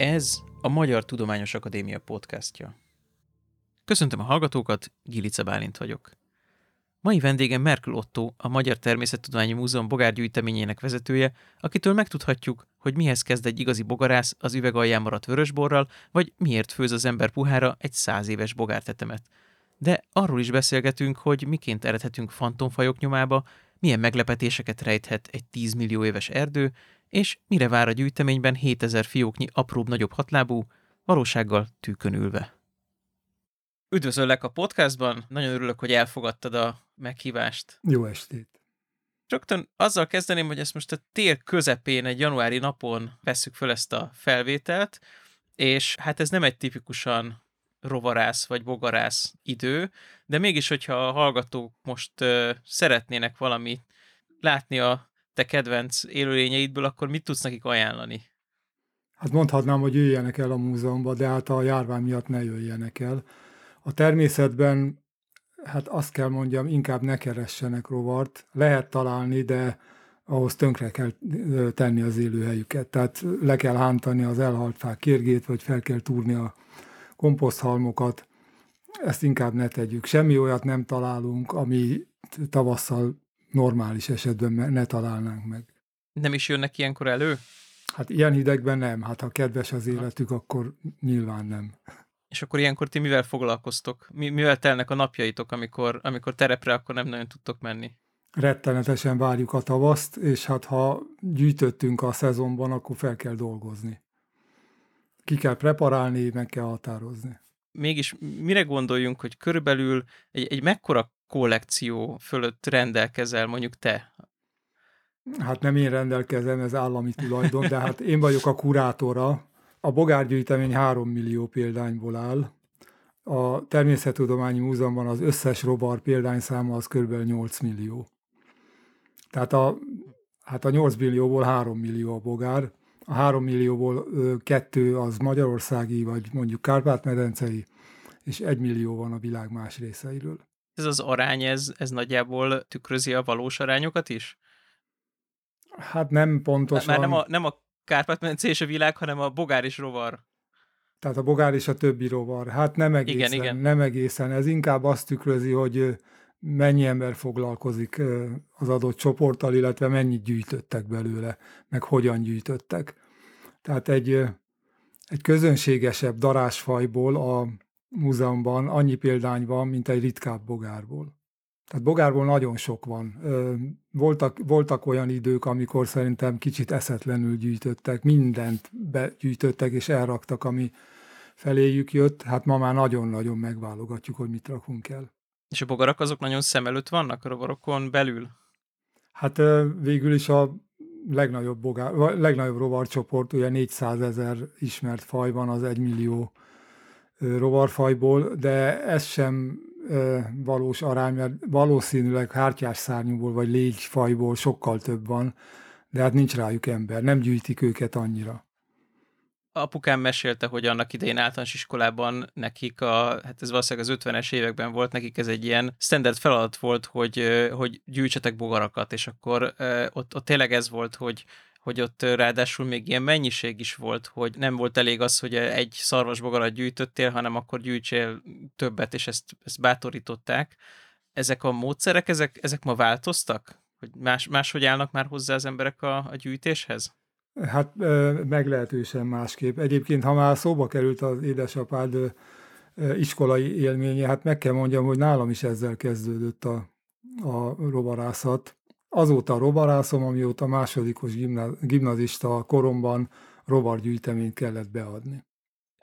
Ez a Magyar Tudományos Akadémia podcastja. Köszöntöm a hallgatókat, Gilice Bálint vagyok. Mai vendégem Merkel Otto, a Magyar Természettudományi Múzeum bogárgyűjteményének vezetője, akitől megtudhatjuk, hogy mihez kezd egy igazi bogarász az üveg alján maradt vörösborral, vagy miért főz az ember puhára egy száz éves bogártetemet. De arról is beszélgetünk, hogy miként eredhetünk fantomfajok nyomába, milyen meglepetéseket rejthet egy 10 millió éves erdő, és mire vár a gyűjteményben 7000 fióknyi apróbb-nagyobb hatlábú, valósággal tűkön ülve. Üdvözöllek a podcastban, nagyon örülök, hogy elfogadtad a meghívást. Jó estét! Rögtön azzal kezdeném, hogy ezt most a tél közepén, egy januári napon vesszük föl ezt a felvételt, és hát ez nem egy tipikusan rovarász vagy bogarász idő, de mégis, hogyha a hallgatók most uh, szeretnének valamit látni a te kedvenc élőlényeidből, akkor mit tudsz nekik ajánlani? Hát mondhatnám, hogy jöjjenek el a múzeumba, de hát a járvány miatt ne jöjjenek el. A természetben, hát azt kell mondjam, inkább ne keressenek rovart. Lehet találni, de ahhoz tönkre kell tenni az élőhelyüket. Tehát le kell hántani az elhalt fák kérgét, vagy fel kell túrni a komposzthalmokat. Ezt inkább ne tegyük. Semmi olyat nem találunk, ami tavasszal normális esetben ne találnánk meg. Nem is jönnek ilyenkor elő? Hát ilyen hidegben nem. Hát ha kedves az életük, akkor nyilván nem. És akkor ilyenkor ti mivel foglalkoztok? Mi, mivel telnek a napjaitok, amikor, amikor terepre akkor nem nagyon tudtok menni? Rettenetesen várjuk a tavaszt, és hát ha gyűjtöttünk a szezonban, akkor fel kell dolgozni. Ki kell preparálni, meg kell határozni. Mégis mire gondoljunk, hogy körülbelül egy, egy mekkora kollekció fölött rendelkezel mondjuk te? Hát nem én rendelkezem, ez állami tulajdon, de hát én vagyok a kurátora. A bogárgyűjtemény 3 millió példányból áll. A Természettudományi Múzeumban az összes rovar példányszáma az kb. 8 millió. Tehát a, hát a 8 millióból 3 millió a bogár. A 3 millióból kettő az magyarországi, vagy mondjuk Kárpát-medencei, és 1 millió van a világ más részeiről ez az arány, ez, ez nagyjából tükrözi a valós arányokat is? Hát nem pontosan. Már nem a, nem a Kárpát-medence és a világ, hanem a bogár és rovar. Tehát a bogár és a többi rovar. Hát nem egészen, igen, igen. nem egészen. Ez inkább azt tükrözi, hogy mennyi ember foglalkozik az adott csoporttal, illetve mennyit gyűjtöttek belőle, meg hogyan gyűjtöttek. Tehát egy, egy közönségesebb darásfajból a múzeumban annyi példány van, mint egy ritkább bogárból. Tehát bogárból nagyon sok van. Voltak, voltak olyan idők, amikor szerintem kicsit eszetlenül gyűjtöttek, mindent begyűjtöttek és elraktak, ami feléjük jött. Hát ma már nagyon-nagyon megválogatjuk, hogy mit rakunk el. És a bogarak azok nagyon szem előtt vannak a rovarokon belül? Hát végül is a legnagyobb, bogár, legnagyobb rovarcsoport, ugye 400 ezer ismert faj van az 1 millió rovarfajból, de ez sem valós arány, mert valószínűleg hártyás szárnyúból vagy légyfajból sokkal több van, de hát nincs rájuk ember, nem gyűjtik őket annyira. Apukám mesélte, hogy annak idején általános iskolában nekik, a, hát ez valószínűleg az 50-es években volt, nekik ez egy ilyen standard feladat volt, hogy, hogy gyűjtsetek bogarakat, és akkor ott, ott tényleg ez volt, hogy hogy ott ráadásul még ilyen mennyiség is volt, hogy nem volt elég az, hogy egy szarvasbogarat gyűjtöttél, hanem akkor gyűjtsél többet, és ezt, ezt bátorították. Ezek a módszerek, ezek, ezek ma változtak? Hogy más, máshogy állnak már hozzá az emberek a, a gyűjtéshez? Hát meglehetősen másképp. Egyébként, ha már szóba került az édesapád iskolai élménye, hát meg kell mondjam, hogy nálam is ezzel kezdődött a, a rovarászat Azóta rovarászom, amióta másodikos gimnazista koromban rovargyűjteményt kellett beadni.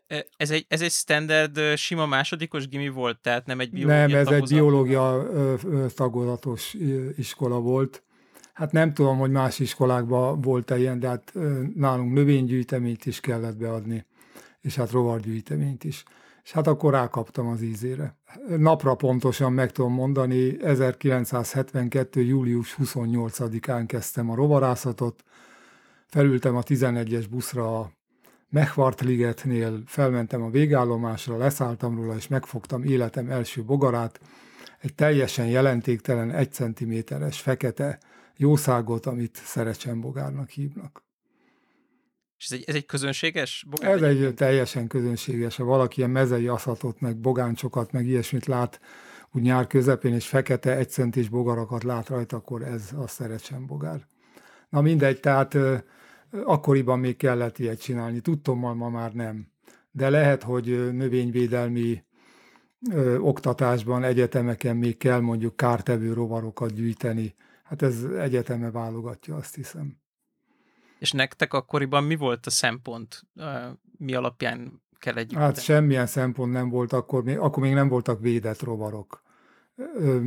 E, ez egy, ez egy standard sima másodikos gimi volt, tehát nem egy biológia Nem, ez tagozat? egy biológia tagozatos iskola volt. Hát nem tudom, hogy más iskolákban volt-e ilyen, de hát nálunk növénygyűjteményt is kellett beadni, és hát rovargyűjteményt is és hát akkor rákaptam az ízére. Napra pontosan meg tudom mondani, 1972. július 28-án kezdtem a rovarászatot, felültem a 11-es buszra a Mechvart ligetnél, felmentem a végállomásra, leszálltam róla, és megfogtam életem első bogarát, egy teljesen jelentéktelen, egy centiméteres fekete jószágot, amit szerecsen bogárnak hívnak. És ez egy, ez egy közönséges bogár? Ez egy teljesen közönséges. Ha valaki ilyen mezei aszatot, meg bogáncsokat, meg ilyesmit lát, úgy nyár közepén, és fekete egycentis bogarakat lát rajta, akkor ez a szerecsen bogár. Na mindegy, tehát akkoriban még kellett ilyet csinálni. Tudtommal ma már nem. De lehet, hogy növényvédelmi ö, oktatásban, egyetemeken még kell mondjuk kártevő rovarokat gyűjteni. Hát ez egyeteme válogatja, azt hiszem. És nektek akkoriban mi volt a szempont? Mi alapján kell egy Hát semmilyen szempont nem volt, akkor még, akkor még nem voltak védett rovarok.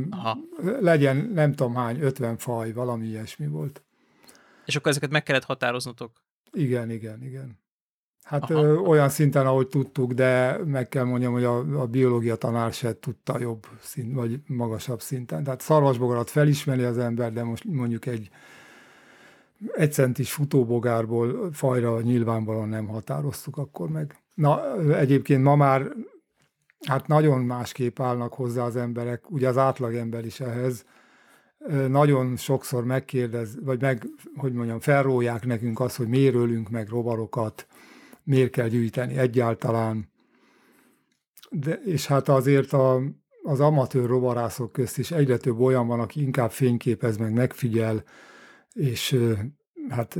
Aha. Legyen nem tudom hány, 50 faj, valami ilyesmi volt. És akkor ezeket meg kellett határoznotok? Igen, igen, igen. Hát ö, olyan szinten, ahogy tudtuk, de meg kell mondjam, hogy a, a biológia tanár se tudta jobb szint, vagy magasabb szinten. Tehát szarvasbogarat felismeri az ember, de most mondjuk egy egy centis futóbogárból fajra nyilvánvalóan nem határoztuk akkor meg. Na, egyébként ma már hát nagyon másképp állnak hozzá az emberek, ugye az átlagember is ehhez, nagyon sokszor megkérdez, vagy meg, hogy mondjam, felrólják nekünk azt, hogy miért ölünk meg rovarokat, miért kell gyűjteni egyáltalán. De, és hát azért a, az amatőr rovarászok közt is egyre több olyan van, aki inkább fényképez, meg megfigyel, és hát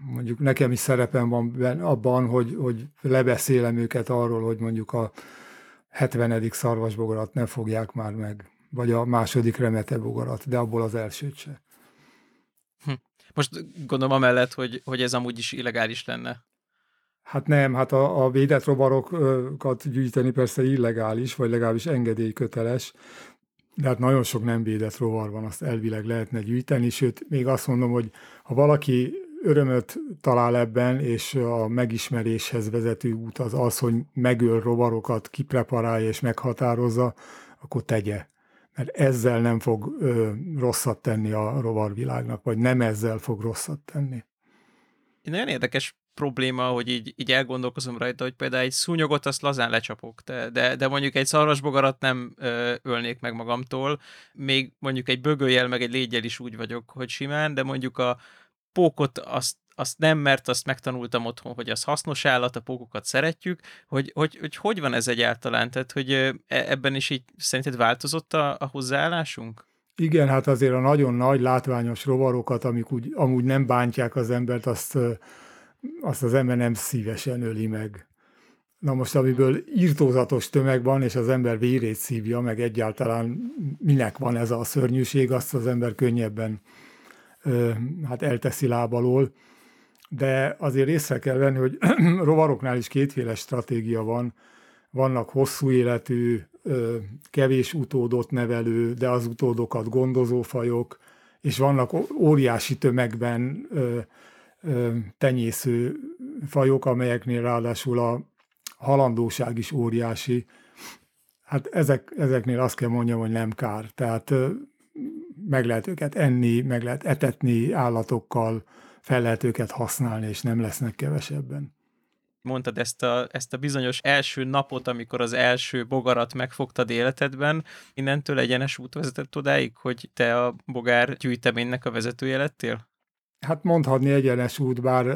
mondjuk nekem is szerepem van abban, hogy, hogy lebeszélem őket arról, hogy mondjuk a 70. szarvasbogarat ne fogják már meg, vagy a második remete bogarat, de abból az elsőt se. Hm. Most gondolom amellett, hogy, hogy ez amúgy is illegális lenne. Hát nem, hát a, a védett rovarokat gyűjteni persze illegális, vagy legalábbis engedélyköteles, de hát nagyon sok nem védett rovar van, azt elvileg lehetne gyűjteni, sőt, még azt mondom, hogy ha valaki örömöt talál ebben, és a megismeréshez vezető út az az, hogy megöl rovarokat, kipreparálja és meghatározza, akkor tegye. Mert ezzel nem fog ö, rosszat tenni a rovarvilágnak, vagy nem ezzel fog rosszat tenni. Nagyon érdekes probléma, hogy így, így elgondolkozom rajta, hogy például egy szúnyogot azt lazán lecsapok, de, de, de mondjuk egy szarvasbogarat nem ö, ölnék meg magamtól, még mondjuk egy bögőjel meg egy légyel is úgy vagyok, hogy simán, de mondjuk a pókot azt, azt nem, mert azt megtanultam otthon, hogy az hasznos állat, a pókokat szeretjük, hogy hogy, hogy, hogy van ez egyáltalán? Tehát, hogy e, ebben is így szerinted változott a, a hozzáállásunk? Igen, hát azért a nagyon nagy látványos rovarokat, amik úgy, amúgy nem bántják az embert, azt azt az ember nem szívesen öli meg. Na most, amiből írtózatos tömeg van, és az ember vérét szívja, meg egyáltalán minek van ez a szörnyűség, azt az ember könnyebben hát elteszi lábalól. De azért észre kell venni, hogy rovaroknál is kétféle stratégia van. Vannak hosszú életű, kevés utódot nevelő, de az utódokat gondozó fajok, és vannak óriási tömegben tenyésző fajok, amelyeknél ráadásul a halandóság is óriási. Hát ezek, ezeknél azt kell mondjam, hogy nem kár. Tehát meg lehet őket enni, meg lehet etetni állatokkal, fel lehet őket használni, és nem lesznek kevesebben. Mondtad ezt a, ezt a bizonyos első napot, amikor az első bogarat megfogtad életedben, innentől egyenes út vezetett odáig, hogy te a bogár gyűjteménynek a vezetője lettél? Hát mondhatni egyenes út, bár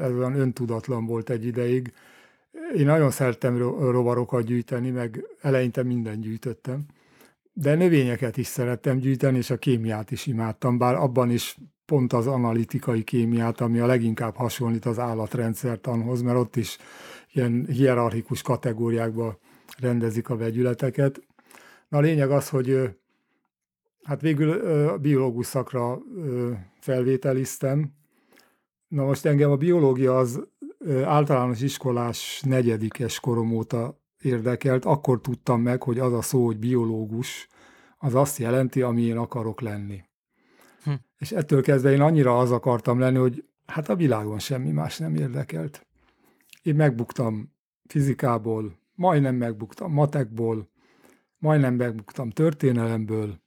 ez olyan öntudatlan volt egy ideig. Én nagyon szerettem rovarokat gyűjteni, meg eleinte minden gyűjtöttem. De növényeket is szerettem gyűjteni, és a kémiát is imádtam, bár abban is pont az analitikai kémiát, ami a leginkább hasonlít az állatrendszertanhoz, mert ott is ilyen hierarchikus kategóriákba rendezik a vegyületeket. Na a lényeg az, hogy Hát végül a biológus szakra felvételiztem. Na most engem a biológia az általános iskolás negyedikes korom óta érdekelt. Akkor tudtam meg, hogy az a szó, hogy biológus, az azt jelenti, ami én akarok lenni. Hm. És ettől kezdve én annyira az akartam lenni, hogy hát a világon semmi más nem érdekelt. Én megbuktam fizikából, majdnem megbuktam matekból, majdnem megbuktam történelemből,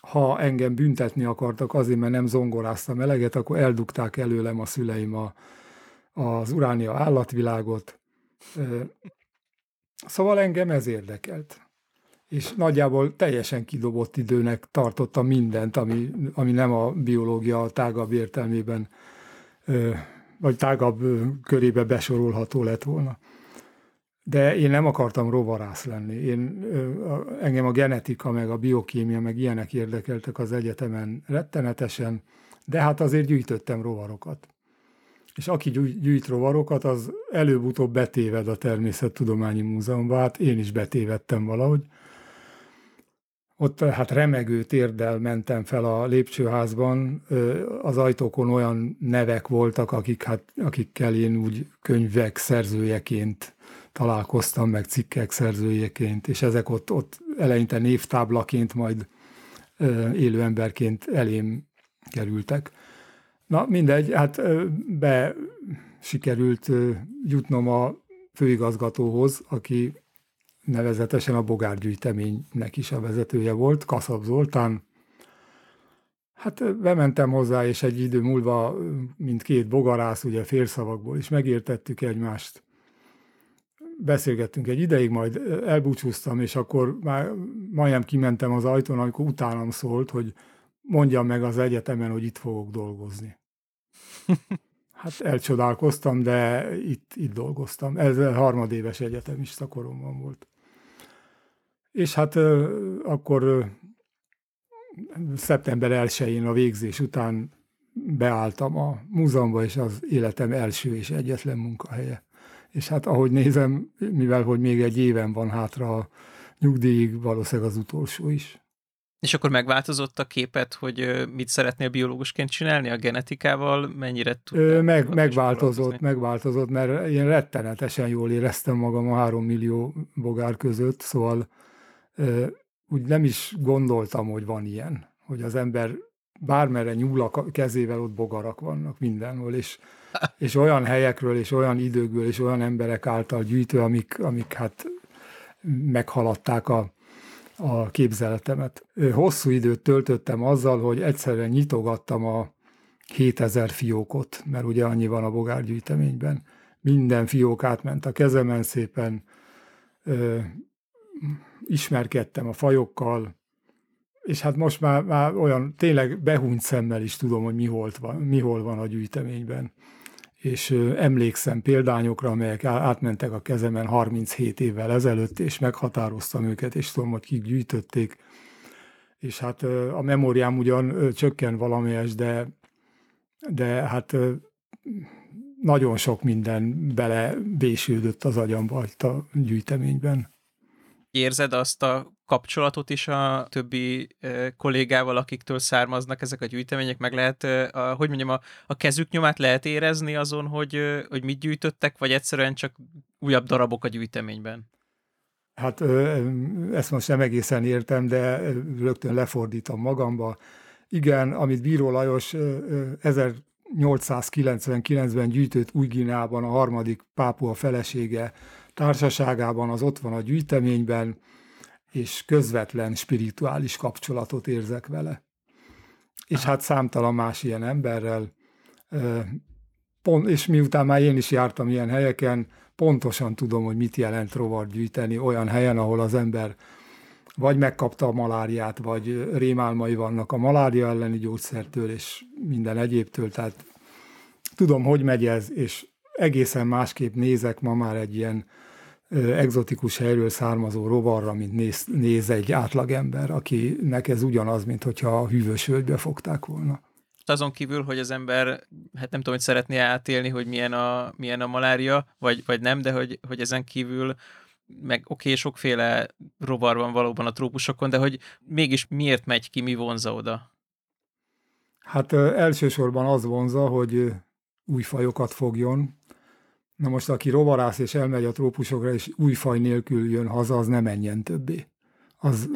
ha engem büntetni akartak azért, mert nem zongoráztam eleget, akkor eldugták előlem a szüleim a, az uránia állatvilágot. Szóval engem ez érdekelt. És nagyjából teljesen kidobott időnek tartottam mindent, ami, ami nem a biológia tágabb értelmében vagy tágabb körébe besorolható lett volna. De én nem akartam rovarász lenni. Én, engem a genetika, meg a biokémia, meg ilyenek érdekeltek az egyetemen rettenetesen, de hát azért gyűjtöttem rovarokat. És aki gyűjt rovarokat, az előbb-utóbb betéved a Természettudományi Múzeumban, hát én is betévedtem valahogy. Ott hát remegő térdel mentem fel a lépcsőházban, az ajtókon olyan nevek voltak, akik, hát, akikkel én úgy könyvek szerzőjeként találkoztam, meg cikkek szerzőjeként, és ezek ott, ott eleinte névtáblaként, majd élő emberként elém kerültek. Na mindegy, hát be sikerült jutnom a főigazgatóhoz, aki nevezetesen a bogárgyűjteménynek is a vezetője volt, Kaszab Zoltán. Hát bementem hozzá, és egy idő múlva, mint két bogarász, ugye félszavakból is megértettük egymást. Beszélgettünk egy ideig, majd elbúcsúztam, és akkor már majdnem kimentem az ajtón, amikor utánam szólt, hogy mondjam meg az egyetemen, hogy itt fogok dolgozni. Hát elcsodálkoztam, de itt, itt dolgoztam. Ez a harmadéves egyetemista koromban volt. És hát akkor szeptember 1-én a végzés után beálltam a múzeumba, és az életem első és egyetlen munkahelye. És hát ahogy nézem, mivel hogy még egy éven van hátra a nyugdíjig, valószínűleg az utolsó is. És akkor megváltozott a képet, hogy mit szeretnél biológusként csinálni a genetikával? Mennyire tudtál? Meg, megváltozott, megváltozott, mert én rettenetesen jól éreztem magam a három millió bogár között, szóval úgy nem is gondoltam, hogy van ilyen, hogy az ember bármerre nyúl a kezével, ott bogarak vannak mindenhol, és, és olyan helyekről, és olyan időkből, és olyan emberek által gyűjtő, amik, amik hát meghaladták a, a képzeletemet. Hosszú időt töltöttem azzal, hogy egyszerűen nyitogattam a 7000 fiókot, mert ugye annyi van a bogárgyűjteményben. Minden fiók átment a kezemen szépen, ö, ismerkedtem a fajokkal, és hát most már, már olyan tényleg behúnyt szemmel is tudom, hogy mi, holt van, mi hol van a gyűjteményben és emlékszem példányokra, amelyek átmentek a kezemen 37 évvel ezelőtt, és meghatároztam őket, és tudom, hogy kik gyűjtötték. És hát a memóriám ugyan csökken valamelyes, de, de hát nagyon sok minden bele bésődött az agyamba a gyűjteményben. Érzed azt a kapcsolatot is a többi kollégával, akiktől származnak ezek a gyűjtemények, meg lehet, a, hogy mondjam, a, a kezük nyomát lehet érezni azon, hogy, hogy mit gyűjtöttek, vagy egyszerűen csak újabb darabok a gyűjteményben? Hát ezt most nem egészen értem, de rögtön lefordítom magamba. Igen, amit Bíró Lajos 1899-ben gyűjtött új a harmadik pápua felesége társaságában, az ott van a gyűjteményben, és közvetlen spirituális kapcsolatot érzek vele. És hát számtalan más ilyen emberrel, pont, és miután már én is jártam ilyen helyeken, pontosan tudom, hogy mit jelent rovar gyűjteni olyan helyen, ahol az ember vagy megkapta a maláriát, vagy rémálmai vannak a malária elleni gyógyszertől, és minden egyébtől, tehát tudom, hogy megy ez, és egészen másképp nézek ma már egy ilyen egzotikus helyről származó rovarra, mint néz, néz egy átlagember, akinek ez ugyanaz, mint hogyha a hűvös völgybe fogták volna. Azon kívül, hogy az ember, hát nem tudom, hogy szeretné átélni, hogy milyen a, milyen a malária, vagy, vagy nem, de hogy, hogy ezen kívül meg oké, okay, sokféle rovar van valóban a trópusokon, de hogy mégis miért megy ki, mi vonza oda? Hát elsősorban az vonza, hogy új fajokat fogjon, Na most, aki rovarász és elmegy a trópusokra, és új nélkül jön haza, az nem menjen többé. Az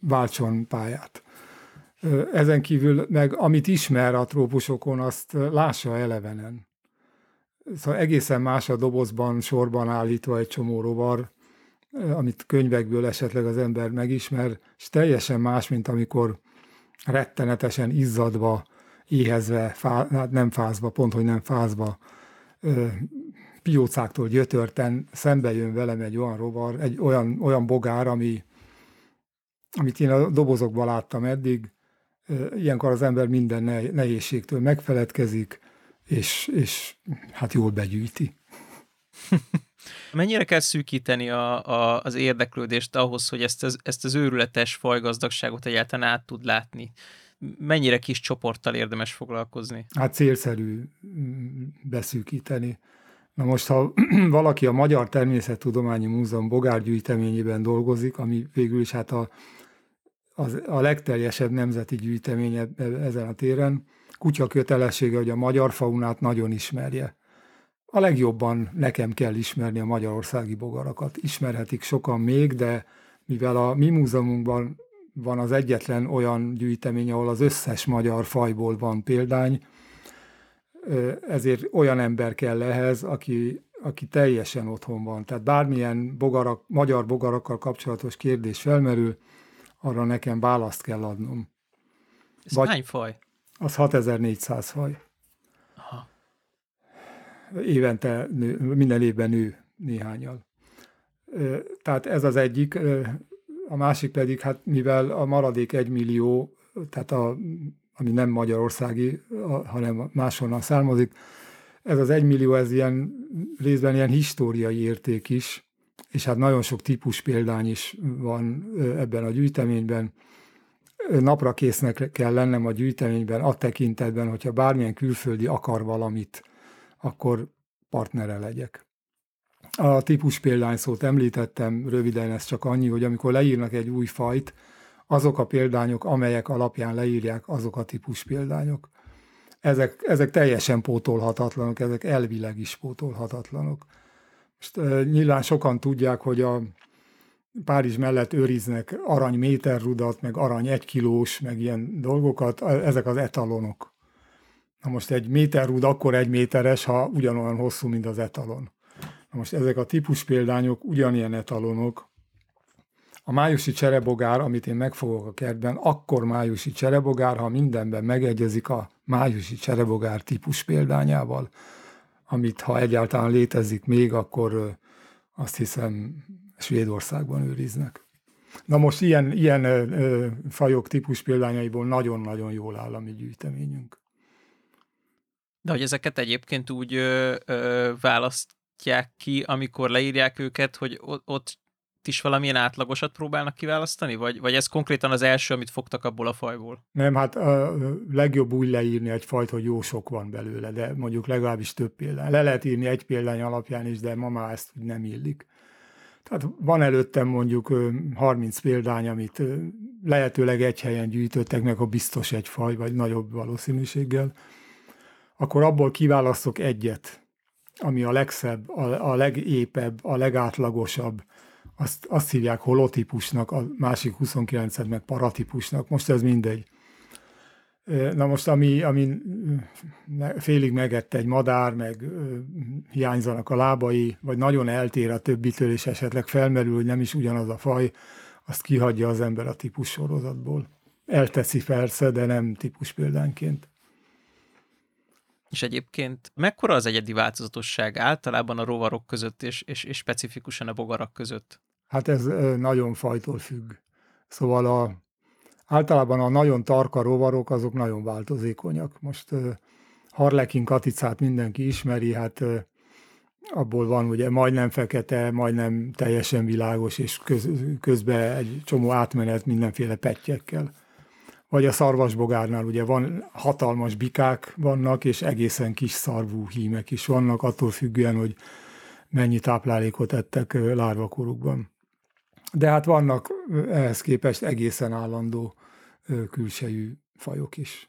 váltson pályát. Ezen kívül meg amit ismer a trópusokon, azt lássa elevenen. Szóval egészen más a dobozban sorban állítva egy csomó rovar, amit könyvekből esetleg az ember megismer, és teljesen más, mint amikor rettenetesen izzadva, éhezve, fá, hát nem fázva, pont, hogy nem fázva, piócáktól gyötörten szembe jön velem egy olyan rovar, egy olyan, olyan bogár, ami, amit én a dobozokban láttam eddig. Ilyenkor az ember minden nehézségtől megfeledkezik, és, és hát jól begyűjti. Mennyire kell szűkíteni a, a, az érdeklődést ahhoz, hogy ezt az, ezt az őrületes fajgazdagságot egyáltalán át tud látni? Mennyire kis csoporttal érdemes foglalkozni? Hát célszerű beszűkíteni. Na most, ha valaki a Magyar Természettudományi Múzeum bogárgyűjteményében dolgozik, ami végül is hát a, az, a legteljesebb nemzeti gyűjtemény e, e, ezen a téren, kutya kötelessége, hogy a magyar faunát nagyon ismerje. A legjobban nekem kell ismerni a magyarországi bogarakat. Ismerhetik sokan még, de mivel a mi múzeumunkban van az egyetlen olyan gyűjtemény, ahol az összes magyar fajból van példány, ezért olyan ember kell ehhez, aki, aki teljesen otthon van. Tehát bármilyen bogarak, magyar bogarakkal kapcsolatos kérdés felmerül, arra nekem választ kell adnom. Ez Vagy, hány faj? Az 6400 faj. Aha. Évente nő, minden évben nő néhányal. Tehát ez az egyik, a másik pedig, hát mivel a maradék egy millió, tehát a, ami nem magyarországi, hanem máshonnan származik, ez az egymillió, ez ilyen részben ilyen históriai érték is, és hát nagyon sok típus példány is van ebben a gyűjteményben. Napra késznek kell lennem a gyűjteményben a tekintetben, hogyha bármilyen külföldi akar valamit, akkor partnere legyek. A típus példányszót említettem, röviden ez csak annyi, hogy amikor leírnak egy új fajt, azok a példányok, amelyek alapján leírják, azok a típus példányok. Ezek, ezek teljesen pótolhatatlanok, ezek elvileg is pótolhatatlanok. Most uh, nyilván sokan tudják, hogy a Párizs mellett őriznek arany méterrudat, meg arany egykilós, meg ilyen dolgokat, ezek az etalonok. Na most egy méterrud akkor egy méteres, ha ugyanolyan hosszú, mint az etalon. Na most ezek a típus példányok ugyanilyen etalonok. A májusi cserebogár, amit én megfogok a kertben, akkor májusi cserebogár, ha mindenben megegyezik a májusi cserebogár típus példányával, amit ha egyáltalán létezik még, akkor azt hiszem Svédországban őriznek. Na most ilyen, ilyen fajok típus példányaiból nagyon-nagyon jól áll a mi gyűjteményünk. De hogy ezeket egyébként úgy ö, ö, választ választják ki, amikor leírják őket, hogy ott is valamilyen átlagosat próbálnak kiválasztani? Vagy, vagy ez konkrétan az első, amit fogtak abból a fajból? Nem, hát a legjobb úgy leírni egy fajt, hogy jó sok van belőle, de mondjuk legalábbis több példány. Le lehet írni egy példány alapján is, de ma már ezt nem illik. Tehát van előttem mondjuk 30 példány, amit lehetőleg egy helyen gyűjtöttek meg, a biztos egy faj, vagy nagyobb valószínűséggel, akkor abból kiválasztok egyet, ami a legszebb, a, a legépebb, a legátlagosabb, azt, azt hívják holotípusnak, a másik 29 meg paratípusnak, most ez mindegy. Na most, ami, ami félig megette egy madár, meg hiányzanak a lábai, vagy nagyon eltér a többitől, és esetleg felmerül, hogy nem is ugyanaz a faj, azt kihagyja az ember a típus sorozatból. Elteszi persze, de nem típus példánként. És egyébként mekkora az egyedi változatosság általában a rovarok között, és, és, és specifikusan a bogarak között? Hát ez nagyon fajtól függ. Szóval a, általában a nagyon tarka rovarok azok nagyon változékonyak. Most Harlekin katicát mindenki ismeri, hát abból van ugye majdnem fekete, majdnem teljesen világos, és köz, közben egy csomó átmenet mindenféle pettyekkel vagy a szarvasbogárnál ugye van hatalmas bikák vannak, és egészen kis szarvú hímek is vannak, attól függően, hogy mennyi táplálékot ettek lárvakorukban. De hát vannak ehhez képest egészen állandó külsejű fajok is.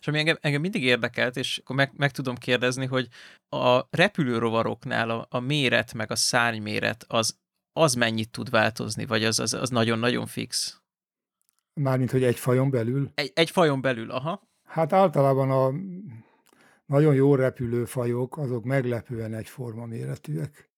És ami engem, engem mindig érdekelt, és akkor meg, meg tudom kérdezni, hogy a repülő rovaroknál a, a méret meg a szárnyméret az, az mennyit tud változni, vagy az, az, az nagyon-nagyon fix? Mármint, hogy egy fajon belül? Egy, egy fajon belül, aha. Hát általában a nagyon jó repülő fajok, azok meglepően egyforma méretűek.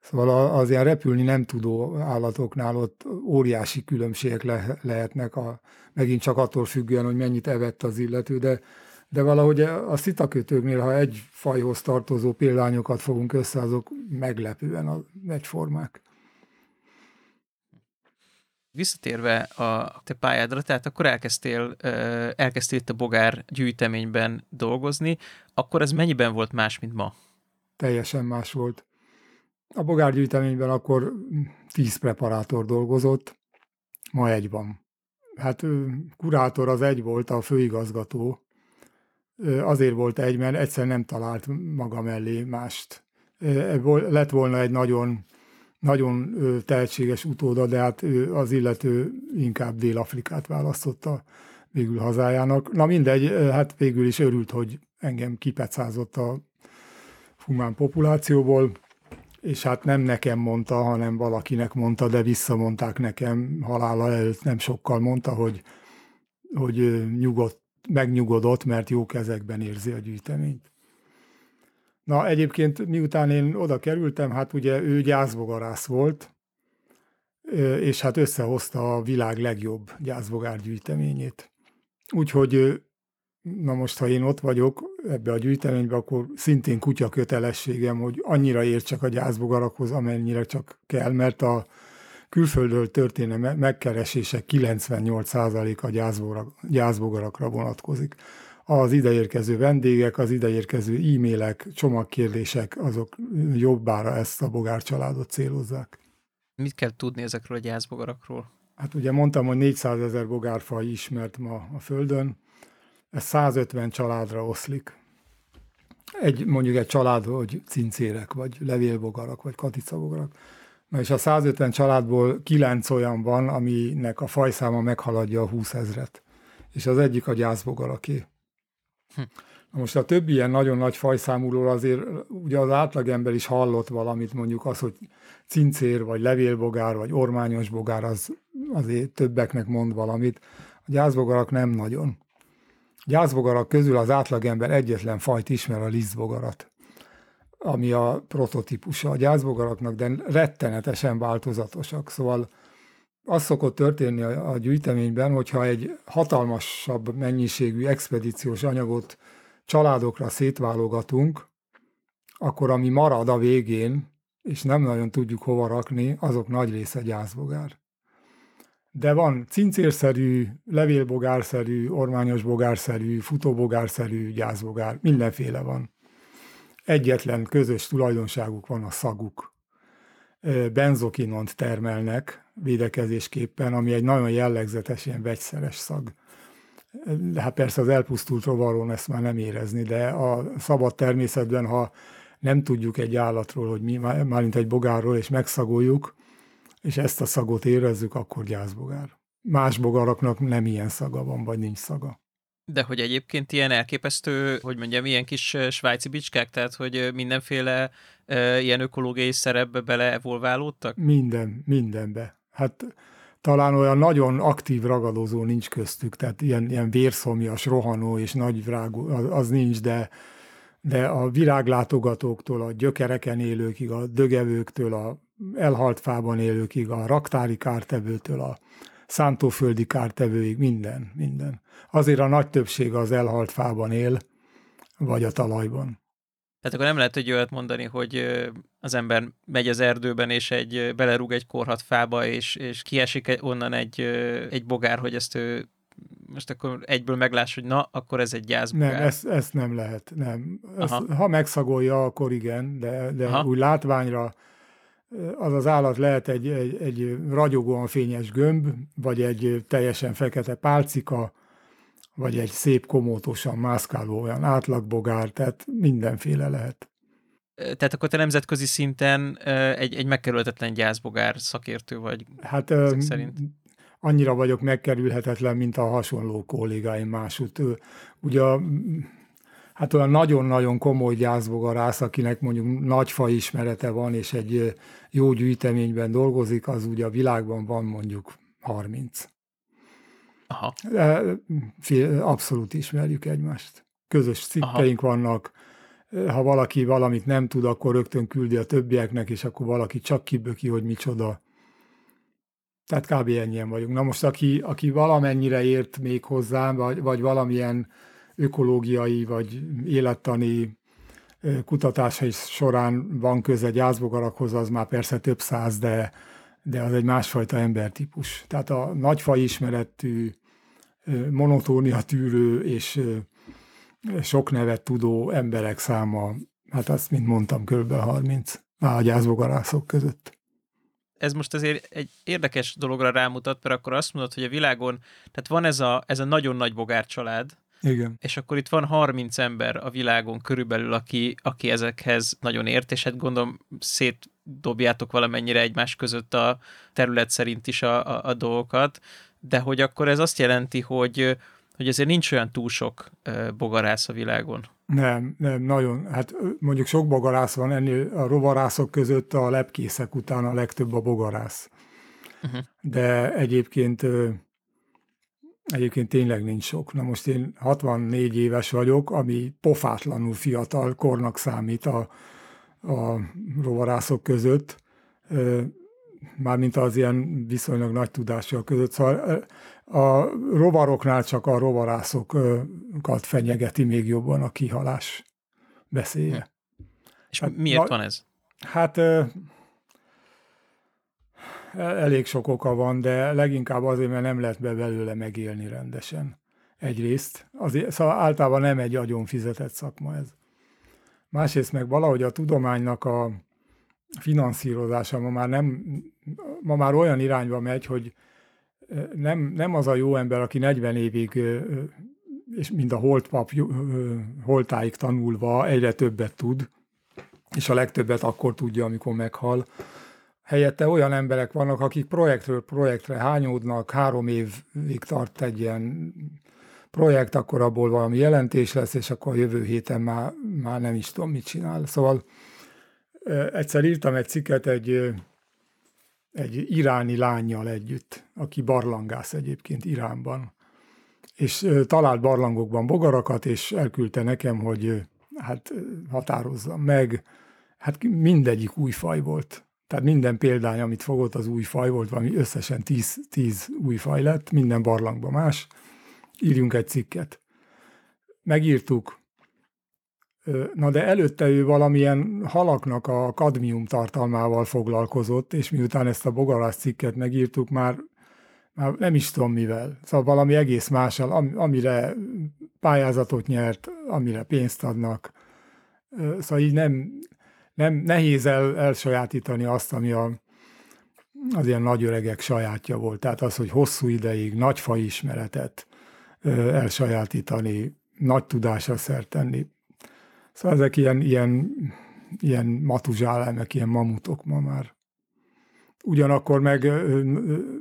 Szóval az ilyen repülni nem tudó állatoknál ott óriási különbségek le, lehetnek, a, megint csak attól függően, hogy mennyit evett az illető, de, de valahogy a szitakötőknél, ha egy fajhoz tartozó példányokat fogunk össze, azok meglepően egyformák. Visszatérve a te pályádra, tehát akkor elkezdtél, elkezdtél itt a bogár gyűjteményben dolgozni, akkor ez mennyiben volt más, mint ma? Teljesen más volt. A bogár gyűjteményben akkor tíz preparátor dolgozott, ma egy van. Hát kurátor az egy volt, a főigazgató. Azért volt egy, mert egyszer nem talált maga mellé mást. Lett volna egy nagyon nagyon tehetséges utóda, de hát az illető inkább Dél-Afrikát választotta végül hazájának. Na mindegy, hát végül is örült, hogy engem kipecázott a humán populációból, és hát nem nekem mondta, hanem valakinek mondta, de visszamondták nekem halála előtt nem sokkal mondta, hogy, hogy nyugodt, megnyugodott, mert jó kezekben érzi a gyűjteményt. Na egyébként miután én oda kerültem, hát ugye ő gyászbogarász volt, és hát összehozta a világ legjobb gyászbogár gyűjteményét. Úgyhogy na most, ha én ott vagyok ebbe a gyűjteménybe, akkor szintén kutya kötelességem, hogy annyira értsek a gyászbogarakhoz, amennyire csak kell, mert a külföldről történő megkeresések 98%-a gyászbogarakra vonatkozik az ideérkező vendégek, az ideérkező e-mailek, csomagkérdések, azok jobbára ezt a bogár családot célozzák. Mit kell tudni ezekről a gyászbogarakról? Hát ugye mondtam, hogy 400 ezer bogárfaj ismert ma a Földön, ez 150 családra oszlik. Egy, mondjuk egy család, hogy cincérek, vagy levélbogarak, vagy katicabogarak. Na és a 150 családból 9 olyan van, aminek a fajszáma meghaladja a 20 ezret. És az egyik a gyászbogaraké. Na most a többi ilyen nagyon nagy fajszámúról azért ugye az átlagember is hallott valamit, mondjuk az, hogy cincér, vagy levélbogár, vagy ormányos bogár, az azért többeknek mond valamit. A gyászbogarak nem nagyon. A gyászbogarak közül az átlagember egyetlen fajt ismer, a lisztbogarat, ami a prototípusa a gyászbogaraknak, de rettenetesen változatosak. Szóval az szokott történni a, a gyűjteményben, hogyha egy hatalmasabb mennyiségű expedíciós anyagot családokra szétválogatunk, akkor ami marad a végén, és nem nagyon tudjuk hova rakni, azok nagy része gyászbogár. De van cincérszerű, levélbogárszerű, ormányos bogárszerű, futóbogárszerű gyászbogár, mindenféle van. Egyetlen közös tulajdonságuk van a szaguk. Benzokinont termelnek, védekezésképpen, ami egy nagyon jellegzetes ilyen vegyszeres szag. De hát persze az elpusztult rovaron ezt már nem érezni, de a szabad természetben, ha nem tudjuk egy állatról, hogy mi, mármint egy bogárról, és megszagoljuk, és ezt a szagot érezzük, akkor gyászbogár. Más bogaraknak nem ilyen szaga van, vagy nincs szaga. De hogy egyébként ilyen elképesztő, hogy mondjam, ilyen kis svájci bicskák, tehát hogy mindenféle e, ilyen ökológiai szerepbe beleevolválódtak? Minden, mindenbe. Hát talán olyan nagyon aktív ragadozó nincs köztük, tehát ilyen, ilyen vérszomjas, rohanó és nagy virágú, az, az nincs, de, de a viráglátogatóktól, a gyökereken élőkig, a dögevőktől, a elhalt fában élőkig, a raktári kártevőtől, a szántóföldi kártevőig, minden, minden. Azért a nagy többség az elhalt fában él, vagy a talajban. Tehát akkor nem lehet egy olyat mondani, hogy az ember megy az erdőben, és egy belerúg egy korhat fába, és, és kiesik onnan egy, egy bogár, hogy ezt ő most akkor egyből megláss, hogy na, akkor ez egy gyászbogár. Nem, ezt, ezt nem lehet, nem. Ezt, ha megszagolja, akkor igen, de, de úgy látványra az az állat lehet egy, egy, egy ragyogóan fényes gömb, vagy egy teljesen fekete pálcika, vagy egy szép komótosan mászkáló olyan átlagbogár, tehát mindenféle lehet. Tehát akkor te nemzetközi szinten egy, egy megkerülhetetlen gyászbogár szakértő vagy hát, szerint? Annyira vagyok megkerülhetetlen, mint a hasonló kollégáim másút. Ugye hát olyan nagyon-nagyon komoly gyászbogarász, akinek mondjuk nagy ismerete van, és egy jó gyűjteményben dolgozik, az ugye a világban van mondjuk 30. Aha. Abszolút ismerjük egymást. Közös cikkeink Aha. vannak. Ha valaki valamit nem tud, akkor rögtön küldi a többieknek, és akkor valaki csak kiböki, hogy micsoda. Tehát kb. ennyien vagyunk. Na most, aki, aki valamennyire ért még hozzám, vagy, vagy valamilyen ökológiai, vagy élettani kutatásai során van köze gyászbogarakhoz, az már persze több száz, de de az egy másfajta embertípus. Tehát a nagyfaj ismeretű, monotónia tűrő és sok nevet tudó emberek száma, hát azt, mint mondtam, kb. 30 ágyászbogarászok között. Ez most azért egy érdekes dologra rámutat, mert akkor azt mondod, hogy a világon, tehát van ez a, ez a nagyon nagy bogár család, igen. És akkor itt van 30 ember a világon körülbelül, aki, aki ezekhez nagyon ért, és hát gondolom szétdobjátok valamennyire egymás között a terület szerint is a, a, a dolgokat, de hogy akkor ez azt jelenti, hogy, hogy azért nincs olyan túl sok bogarász a világon. Nem, nem, nagyon. Hát mondjuk sok bogarász van, ennél a rovarászok között a lepkészek után a legtöbb a bogarász. Uh-huh. De egyébként Egyébként tényleg nincs sok. Na most én 64 éves vagyok, ami pofátlanul fiatal kornak számít a, a rovarászok között, mármint az ilyen viszonylag nagy tudások között. Szóval a rovaroknál csak a rovarászokat fenyegeti még jobban a kihalás veszélye. Hm. És hát, miért na, van ez? Hát elég sok oka van, de leginkább azért, mert nem lehet be belőle megélni rendesen. Egyrészt, azért, szóval általában nem egy agyon fizetett szakma ez. Másrészt meg valahogy a tudománynak a finanszírozása ma már nem, ma már olyan irányba megy, hogy nem, nem az a jó ember, aki 40 évig és mind a holtpap holtáig tanulva egyre többet tud, és a legtöbbet akkor tudja, amikor meghal, Helyette olyan emberek vannak, akik projektről projektre hányódnak, három évig tart egy ilyen projekt, akkor abból valami jelentés lesz, és akkor jövő héten már, már nem is tudom, mit csinál. Szóval egyszer írtam egy cikket egy, egy iráni lányjal együtt, aki barlangász egyébként Iránban, és talált barlangokban bogarakat, és elküldte nekem, hogy hát határozzam meg, hát mindegyik új faj volt. Tehát minden példány, amit fogott, az új faj volt, valami összesen tíz, tíz új faj lett, minden barlangban más. Írjunk egy cikket. Megírtuk. Na de előtte ő valamilyen halaknak a kadmium tartalmával foglalkozott, és miután ezt a bogarász cikket megírtuk, már, már nem is tudom mivel. Szóval valami egész mással, amire pályázatot nyert, amire pénzt adnak. Szóval így nem, nem nehéz el, elsajátítani azt, ami a, az ilyen nagy öregek sajátja volt. Tehát az, hogy hosszú ideig nagy ismeretet ö, elsajátítani, nagy tudásra szert tenni. Szóval ezek ilyen, ilyen, ilyen matuzsálemek, ilyen mamutok ma már. Ugyanakkor meg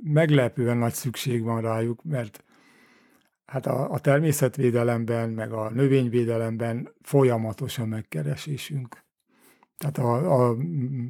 meglepően nagy szükség van rájuk, mert hát a, a természetvédelemben, meg a növényvédelemben folyamatos a megkeresésünk. Tehát a, a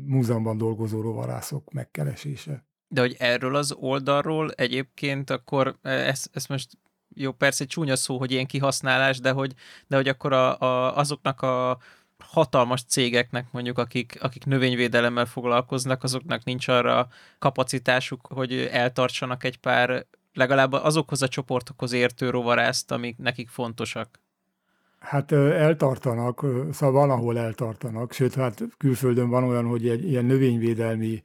múzeumban dolgozó rovarászok megkeresése. De hogy erről az oldalról egyébként akkor ezt, ezt most jó, persze csúnya szó, hogy ilyen kihasználás, de hogy, de hogy akkor a, a, azoknak a hatalmas cégeknek mondjuk, akik, akik növényvédelemmel foglalkoznak, azoknak nincs arra kapacitásuk, hogy eltartsanak egy pár legalább azokhoz a csoportokhoz értő rovarászt, amik nekik fontosak. Hát eltartanak, szóval van, ahol eltartanak, sőt, hát külföldön van olyan, hogy egy ilyen növényvédelmi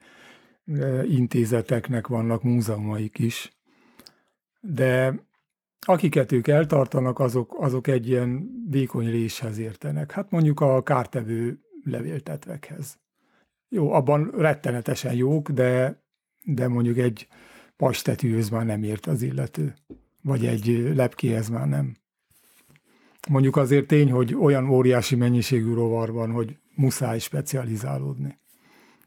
intézeteknek vannak múzeumaik is, de akiket ők eltartanak, azok, azok egy ilyen vékony réshez értenek. Hát mondjuk a kártevő levéltetvekhez. Jó, abban rettenetesen jók, de, de mondjuk egy pastetűhöz már nem ért az illető, vagy egy lepkéhez már nem. Mondjuk azért tény, hogy olyan óriási mennyiségű rovar van, hogy muszáj specializálódni.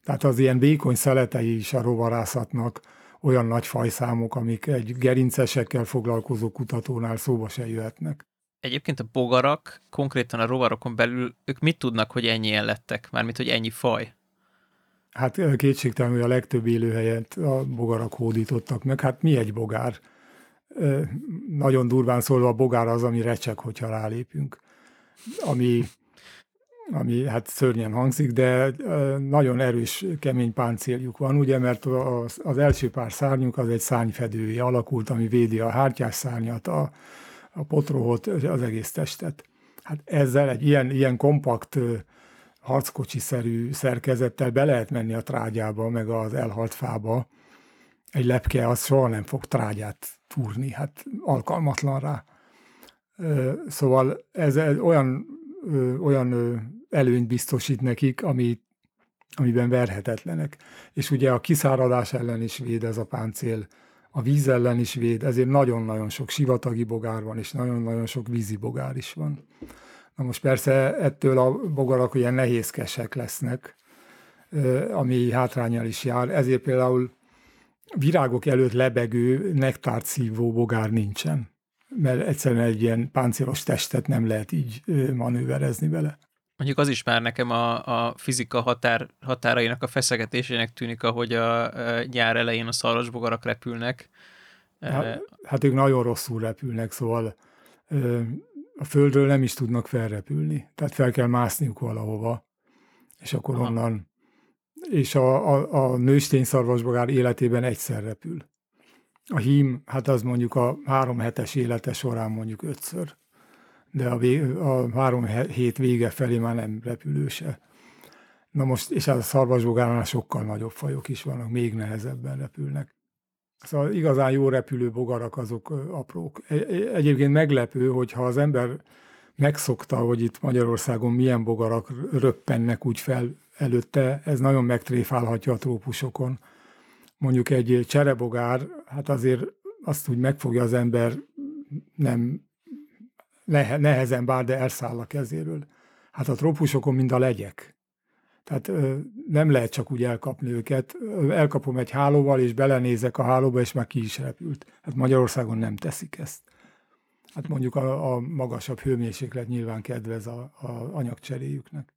Tehát az ilyen vékony szeletei is a rovarászatnak olyan nagy fajszámok, amik egy gerincesekkel foglalkozó kutatónál szóba se jöhetnek. Egyébként a bogarak, konkrétan a rovarokon belül, ők mit tudnak, hogy ennyien lettek? Mármint, hogy ennyi faj? Hát kétségtelenül a legtöbb élőhelyet a bogarak hódítottak meg. Hát mi egy bogár? Nagyon durván szólva a bogár az, ami recsek, hogyha rálépünk. Ami, ami hát szörnyen hangzik, de nagyon erős, kemény páncéljuk van, ugye, mert az, az első pár szárnyuk az egy szárnyfedője alakult, ami védi a hártyás szárnyat, a, a potrohot, az egész testet. Hát ezzel egy ilyen, ilyen kompakt harckocsi-szerű szerkezettel be lehet menni a trágyába, meg az elhalt fába. Egy lepke az soha nem fog trágyát túrni, hát alkalmatlan rá. Szóval ez olyan, olyan előnyt biztosít nekik, ami, amiben verhetetlenek. És ugye a kiszáradás ellen is véd ez a páncél, a víz ellen is véd, ezért nagyon-nagyon sok sivatagi bogár van, és nagyon-nagyon sok vízi bogár is van. Na most persze ettől a bogarak ilyen nehézkesek lesznek, ami hátrányal is jár, ezért például virágok előtt lebegő, nektárt szívó bogár nincsen, mert egyszerűen egy ilyen páncélos testet nem lehet így manőverezni vele. Mondjuk az is már nekem a, a fizika határ, határainak a feszegetésének tűnik, ahogy a, a nyár elején a szarvasbogarak repülnek. Hát, hát ők nagyon rosszul repülnek, szóval a földről nem is tudnak felrepülni. Tehát fel kell mászniuk valahova, és akkor Aha. onnan és a, a, a nőstény szarvasbogár életében egyszer repül. A hím, hát az mondjuk a három hetes élete során mondjuk ötször, de a, a három hét vége felé már nem repülőse. Na most, és a szarvasbogárnál sokkal nagyobb fajok is vannak, még nehezebben repülnek. Szóval igazán jó repülő bogarak azok aprók. E, e, egyébként meglepő, hogyha az ember megszokta, hogy itt Magyarországon milyen bogarak röppennek úgy fel előtte, ez nagyon megtréfálhatja a trópusokon. Mondjuk egy cserebogár, hát azért azt úgy megfogja az ember, nem nehezen bár, de elszáll a kezéről. Hát a trópusokon mind a legyek. Tehát nem lehet csak úgy elkapni őket. Elkapom egy hálóval, és belenézek a hálóba, és már ki is repült. Hát Magyarországon nem teszik ezt. Hát mondjuk a, a magasabb hőmérséklet nyilván kedvez a, a anyagcseréjüknek.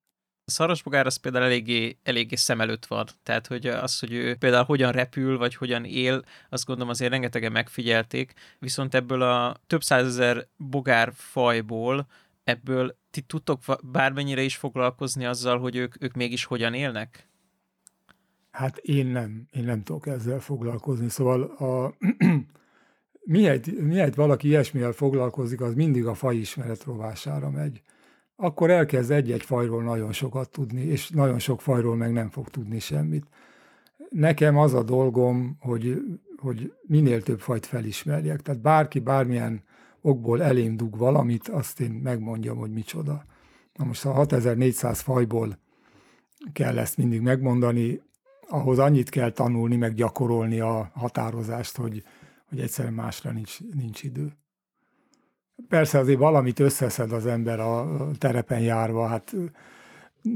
A szarvasbogár az például eléggé, eléggé szem előtt van. Tehát, hogy az, hogy ő például hogyan repül, vagy hogyan él, azt gondolom azért rengetegen megfigyelték, viszont ebből a több százezer bogár fajból, ebből ti tudtok bármennyire is foglalkozni azzal, hogy ők, ők mégis hogyan élnek? Hát én nem, én nem tudok ezzel foglalkozni. Szóval a, mihelyt, mihelyt valaki ilyesmivel foglalkozik, az mindig a fajismeret rovására megy akkor elkezd egy-egy fajról nagyon sokat tudni, és nagyon sok fajról meg nem fog tudni semmit. Nekem az a dolgom, hogy, hogy minél több fajt felismerjek. Tehát bárki bármilyen okból elém dug valamit, azt én megmondjam, hogy micsoda. Na most a 6400 fajból kell ezt mindig megmondani, ahhoz annyit kell tanulni, meg gyakorolni a határozást, hogy, hogy egyszerűen másra nincs, nincs idő. Persze azért valamit összeszed az ember a terepen járva, hát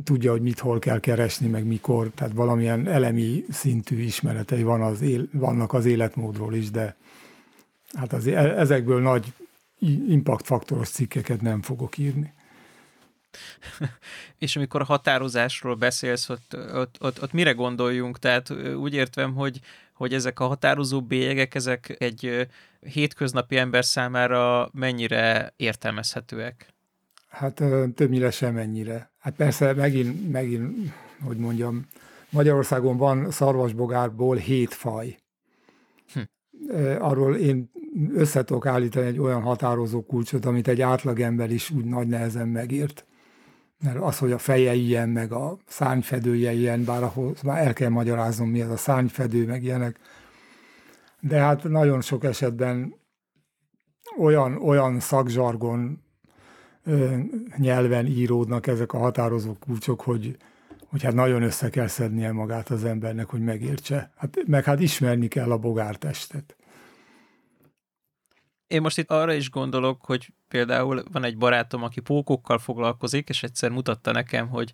tudja, hogy mit hol kell keresni, meg mikor, tehát valamilyen elemi szintű ismeretei van az él, vannak az életmódról is, de hát az, e, ezekből nagy impactfaktoros cikkeket nem fogok írni. És amikor a határozásról beszélsz, ott, ott, ott, ott mire gondoljunk? Tehát úgy értem, hogy, hogy ezek a határozó bélyegek, ezek egy hétköznapi ember számára mennyire értelmezhetőek? Hát többnyire sem ennyire. Hát persze megint, megint, hogy mondjam, Magyarországon van szarvasbogárból hét faj. Hm. Arról én össze állítani egy olyan határozó kulcsot, amit egy átlagember is úgy nagy nehezen megért. Mert az, hogy a feje ilyen, meg a szárnyfedője ilyen, bár ahhoz már el kell magyaráznom, mi az a szárnyfedő, meg ilyenek, de hát nagyon sok esetben olyan, olyan szakzsargon ö, nyelven íródnak ezek a határozó kulcsok, hogy, hogy hát nagyon össze kell szednie magát az embernek, hogy megértse. Hát, meg hát ismerni kell a bogártestet. Én most itt arra is gondolok, hogy például van egy barátom, aki pókokkal foglalkozik, és egyszer mutatta nekem, hogy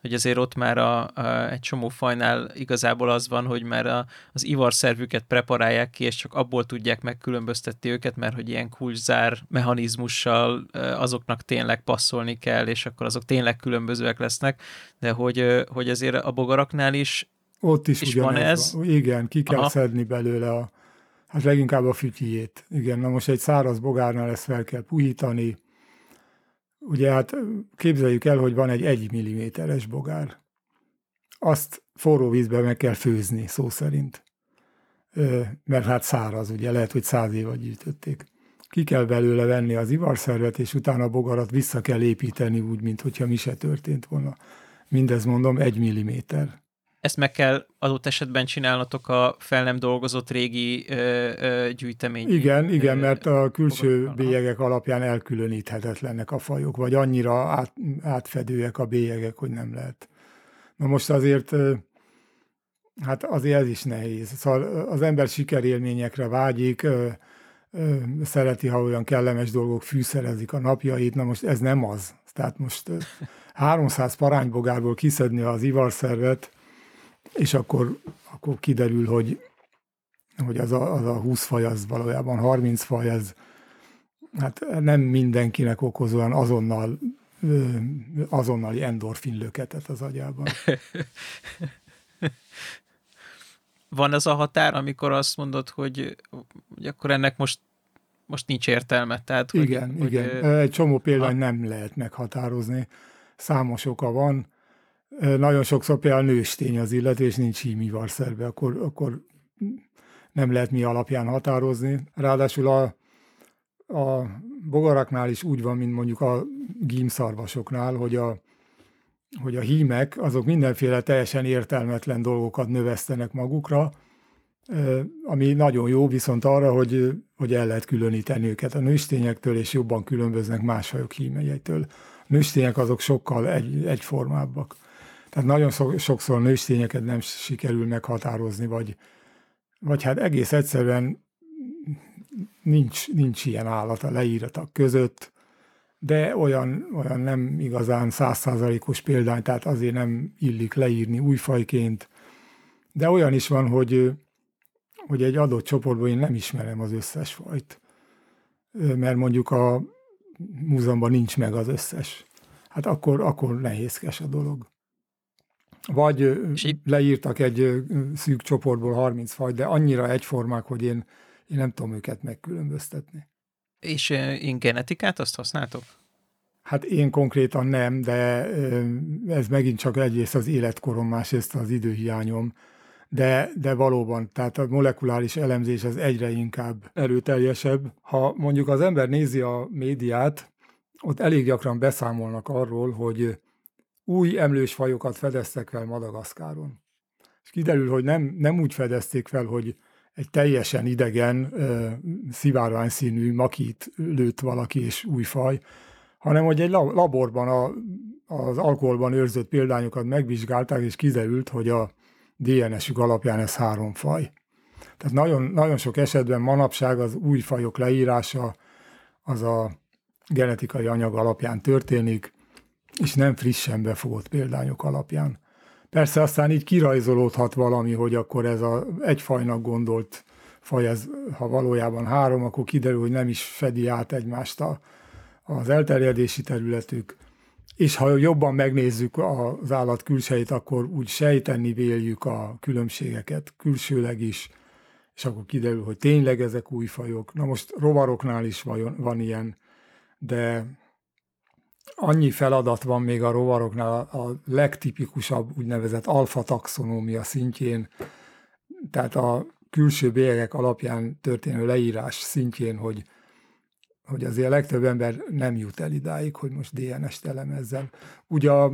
hogy azért ott már a, a, egy csomó fajnál igazából az van, hogy már a, az ivarszervüket preparálják ki, és csak abból tudják megkülönböztetni őket, mert hogy ilyen kulcszár mechanizmussal azoknak tényleg passzolni kell, és akkor azok tényleg különbözőek lesznek, de hogy, hogy azért a bogaraknál is ott is, is van ez. Van. Igen, ki kell Aha. szedni belőle a, hát leginkább a fütyjét. Igen, na most egy száraz bogárnál ezt fel kell puhítani, Ugye hát képzeljük el, hogy van egy 1 milliméteres bogár. Azt forró vízbe meg kell főzni, szó szerint. Mert hát száraz, ugye lehet, hogy száz éve gyűjtötték. Ki kell belőle venni az ivarszervet, és utána a bogarat vissza kell építeni úgy, hogyha mi se történt volna. Mindez mondom egy milliméter. Ezt meg kell adott esetben csinálnatok a fel nem dolgozott régi ö, ö, gyűjtemény. Igen, igen, mert a külső bélyegek alapján elkülöníthetetlenek a fajok, vagy annyira át, átfedőek a bélyegek, hogy nem lehet. Na most azért, hát azért ez is nehéz. Szóval az ember sikerélményekre vágyik, szereti, ha olyan kellemes dolgok fűszerezik a napjait, na most ez nem az. Tehát most 300 paránybogárból kiszedni az ivarszervet, és akkor, akkor kiderül, hogy, hogy az, a, az a 20 faj, az valójában 30 faj, ez hát nem mindenkinek okoz olyan azonnal azonnali endorfin löketet az agyában. Van ez a határ, amikor azt mondod, hogy, hogy akkor ennek most most nincs értelme. Tehát, hogy, igen, hogy, igen. Egy csomó példány a... nem lehet meghatározni. Számos oka van. Nagyon sokszor például nőstény az illető, és nincs hímivarszerbe, akkor, akkor nem lehet mi alapján határozni. Ráadásul a, a bogaraknál is úgy van, mint mondjuk a gímszarvasoknál, hogy a, hogy a hímek azok mindenféle teljesen értelmetlen dolgokat növesztenek magukra, ami nagyon jó viszont arra, hogy, hogy el lehet különíteni őket a nőstényektől, és jobban különböznek más fajok hímejeitől. A nőstények azok sokkal egy, egyformábbak. Tehát nagyon sokszor nőstényeket nem sikerül meghatározni, vagy, vagy hát egész egyszerűen nincs, nincs ilyen állat a leíratak között, de olyan, olyan nem igazán százszázalékos példány, tehát azért nem illik leírni újfajként. De olyan is van, hogy, hogy egy adott csoportban én nem ismerem az összes fajt, mert mondjuk a múzeumban nincs meg az összes. Hát akkor, akkor nehézkes a dolog. Vagy leírtak egy szűk csoportból 30 fajt, de annyira egyformák, hogy én, én nem tudom őket megkülönböztetni. És én genetikát azt használtok? Hát én konkrétan nem, de ez megint csak egyrészt az életkorom, másrészt az időhiányom, de, de valóban, tehát a molekuláris elemzés az egyre inkább erőteljesebb. Ha mondjuk az ember nézi a médiát, ott elég gyakran beszámolnak arról, hogy új emlős fajokat fedeztek fel Madagaszkáron. És kiderül, hogy nem, nem úgy fedezték fel, hogy egy teljesen idegen, szivárvány színű makit lőtt valaki és új faj, hanem hogy egy laborban a, az alkoholban őrzött példányokat megvizsgálták, és kiderült, hogy a DNS-ük alapján ez három faj. Tehát nagyon, nagyon sok esetben manapság az új fajok leírása az a genetikai anyag alapján történik, és nem frissen befogott példányok alapján. Persze aztán így kirajzolódhat valami, hogy akkor ez a egy fajnak gondolt faj, ez, ha valójában három, akkor kiderül, hogy nem is fedi át egymást a, az elterjedési területük. És ha jobban megnézzük az állat külsejét, akkor úgy sejteni véljük a különbségeket külsőleg is, és akkor kiderül, hogy tényleg ezek új fajok. Na most rovaroknál is van, van ilyen, de annyi feladat van még a rovaroknál a legtipikusabb úgynevezett alfa-taxonómia szintjén, tehát a külső bélyegek alapján történő leírás szintjén, hogy, hogy azért a legtöbb ember nem jut el idáig, hogy most DNS-t elemezzen. Ugye a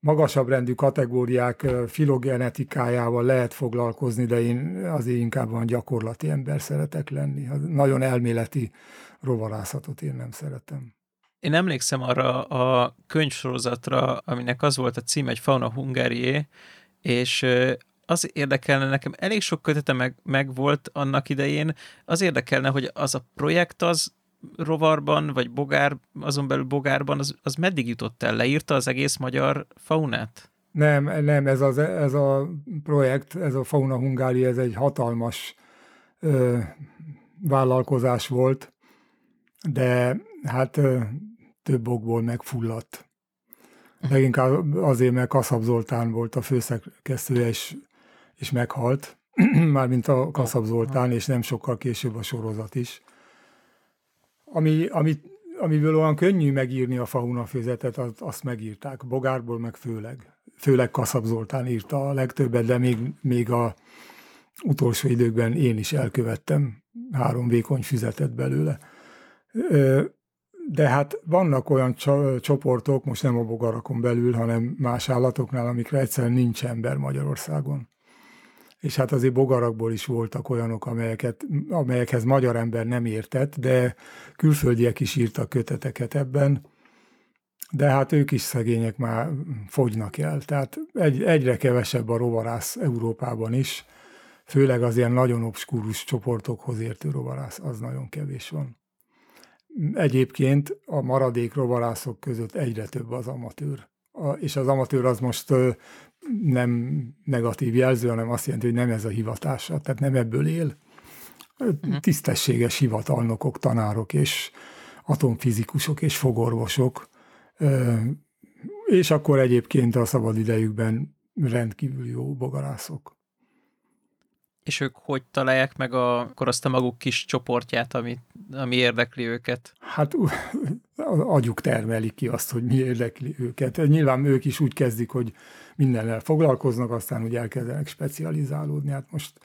magasabb rendű kategóriák filogenetikájával lehet foglalkozni, de én azért inkább van gyakorlati ember szeretek lenni. Nagyon elméleti rovarászatot én nem szeretem. Én emlékszem arra a könyvsorozatra, aminek az volt a cím, egy Fauna Hungarié, és az érdekelne nekem, elég sok kötete meg, meg volt annak idején, az érdekelne, hogy az a projekt az rovarban, vagy bogár, azon belül bogárban, az, az meddig jutott el? Leírta az egész magyar faunát? Nem, nem, ez, az, ez a projekt, ez a Fauna Hungári, ez egy hatalmas ö, vállalkozás volt, de hát ö, több okból megfulladt. Leginkább azért, mert Kaszab Zoltán volt a főszerkesztője, és, és meghalt, mármint a Kaszab Zoltán, és nem sokkal később a sorozat is. Ami, ami, amiből olyan könnyű megírni a fauna főzetet, az, azt megírták. Bogárból meg főleg. Főleg Kaszab Zoltán írta a legtöbbet, de még, még a utolsó időkben én is elkövettem három vékony füzetet belőle de hát vannak olyan csoportok, most nem a bogarakon belül, hanem más állatoknál, amikre egyszerűen nincs ember Magyarországon. És hát azért bogarakból is voltak olyanok, amelyeket, amelyekhez magyar ember nem értett, de külföldiek is írtak köteteket ebben, de hát ők is szegények már fogynak el. Tehát egy, egyre kevesebb a rovarász Európában is, főleg az ilyen nagyon obskúrus csoportokhoz értő rovarász, az nagyon kevés van. Egyébként a maradék rovarászok között egyre több az amatőr. A, és az amatőr az most ö, nem negatív jelző, hanem azt jelenti, hogy nem ez a hivatása, tehát nem ebből él. Mhm. Tisztességes hivatalnokok, tanárok és atomfizikusok és fogorvosok, ö, és akkor egyébként a szabadidejükben rendkívül jó bogarászok. És ők hogy találják meg a, akkor maguk kis csoportját, ami, ami érdekli őket? Hát agyuk termelik ki azt, hogy mi érdekli őket. Nyilván ők is úgy kezdik, hogy mindennel foglalkoznak, aztán úgy elkezdenek specializálódni. Hát most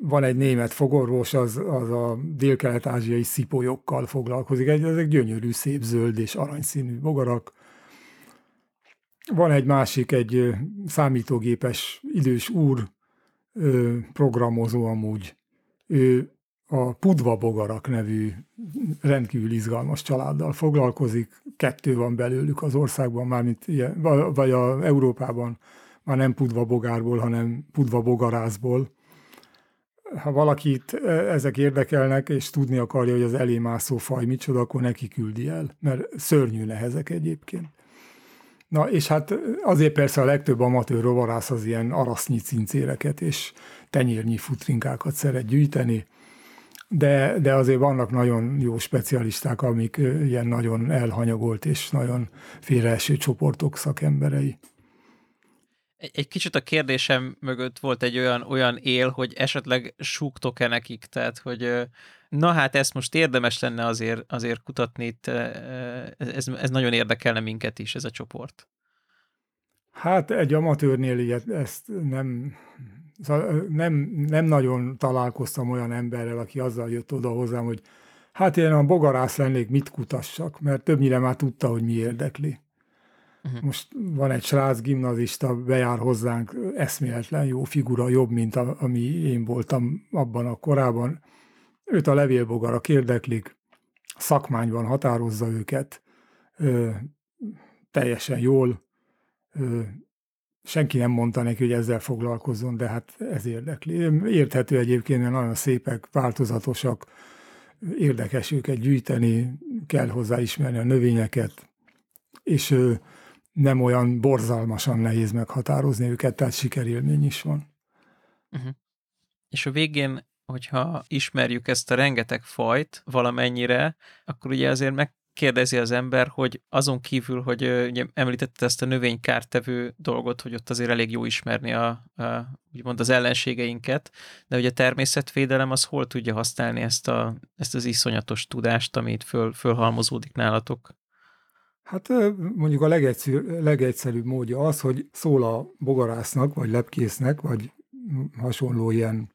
van egy német fogorvos, az, az a dél-kelet-ázsiai szipolyokkal foglalkozik. Ezek gyönyörű, szép zöld és aranyszínű bogarak. Van egy másik, egy számítógépes idős úr, programozó amúgy. Ő a Pudva Bogarak nevű rendkívül izgalmas családdal foglalkozik. Kettő van belőlük az országban, mármint ilyen, vagy a Európában, már nem Pudva Bogárból, hanem Pudva Bogarászból. Ha valakit ezek érdekelnek, és tudni akarja, hogy az elémászó faj micsoda, akkor neki küldi el, mert szörnyű nehezek egyébként. Na, és hát azért persze a legtöbb amatőr rovarász az ilyen arasznyi cincéreket és tenyérnyi futrinkákat szeret gyűjteni, de, de azért vannak nagyon jó specialisták, amik ilyen nagyon elhanyagolt és nagyon félreeső csoportok szakemberei. Egy, kicsit a kérdésem mögött volt egy olyan, olyan él, hogy esetleg súgtok-e nekik, tehát hogy na hát ezt most érdemes lenne azért, azért kutatni, itt, ez, ez nagyon érdekelne minket is, ez a csoport. Hát egy amatőrnél ilyet, ezt nem, szóval nem, nem nagyon találkoztam olyan emberrel, aki azzal jött oda hozzám, hogy hát én a bogarász lennék, mit kutassak, mert többnyire már tudta, hogy mi érdekli. Uh-huh. Most van egy srác gimnazista, bejár hozzánk, eszméletlen jó figura, jobb, mint a, ami én voltam abban a korában. Őt a levélbogarak érdeklik, szakmányban határozza őket, ö, teljesen jól, ö, senki nem mondta neki, hogy ezzel foglalkozzon, de hát ez érdekli. Érthető egyébként, mert nagyon szépek, változatosak, érdekes őket gyűjteni, kell hozzá ismerni a növényeket, és nem olyan borzalmasan nehéz meghatározni őket, tehát sikerélmény is van. Uh-huh. És a végén, hogyha ismerjük ezt a rengeteg fajt valamennyire, akkor ugye azért megkérdezi az ember, hogy azon kívül, hogy ugye említette ezt a növénykártevő dolgot, hogy ott azért elég jó ismerni a, a úgymond az ellenségeinket, de ugye a természetvédelem az hol tudja használni ezt, a, ezt az iszonyatos tudást, amit föl, fölhalmozódik nálatok? Hát mondjuk a legegyszerűbb, legegyszerűbb módja az, hogy szól a bogarásznak, vagy lepkésznek, vagy hasonló ilyen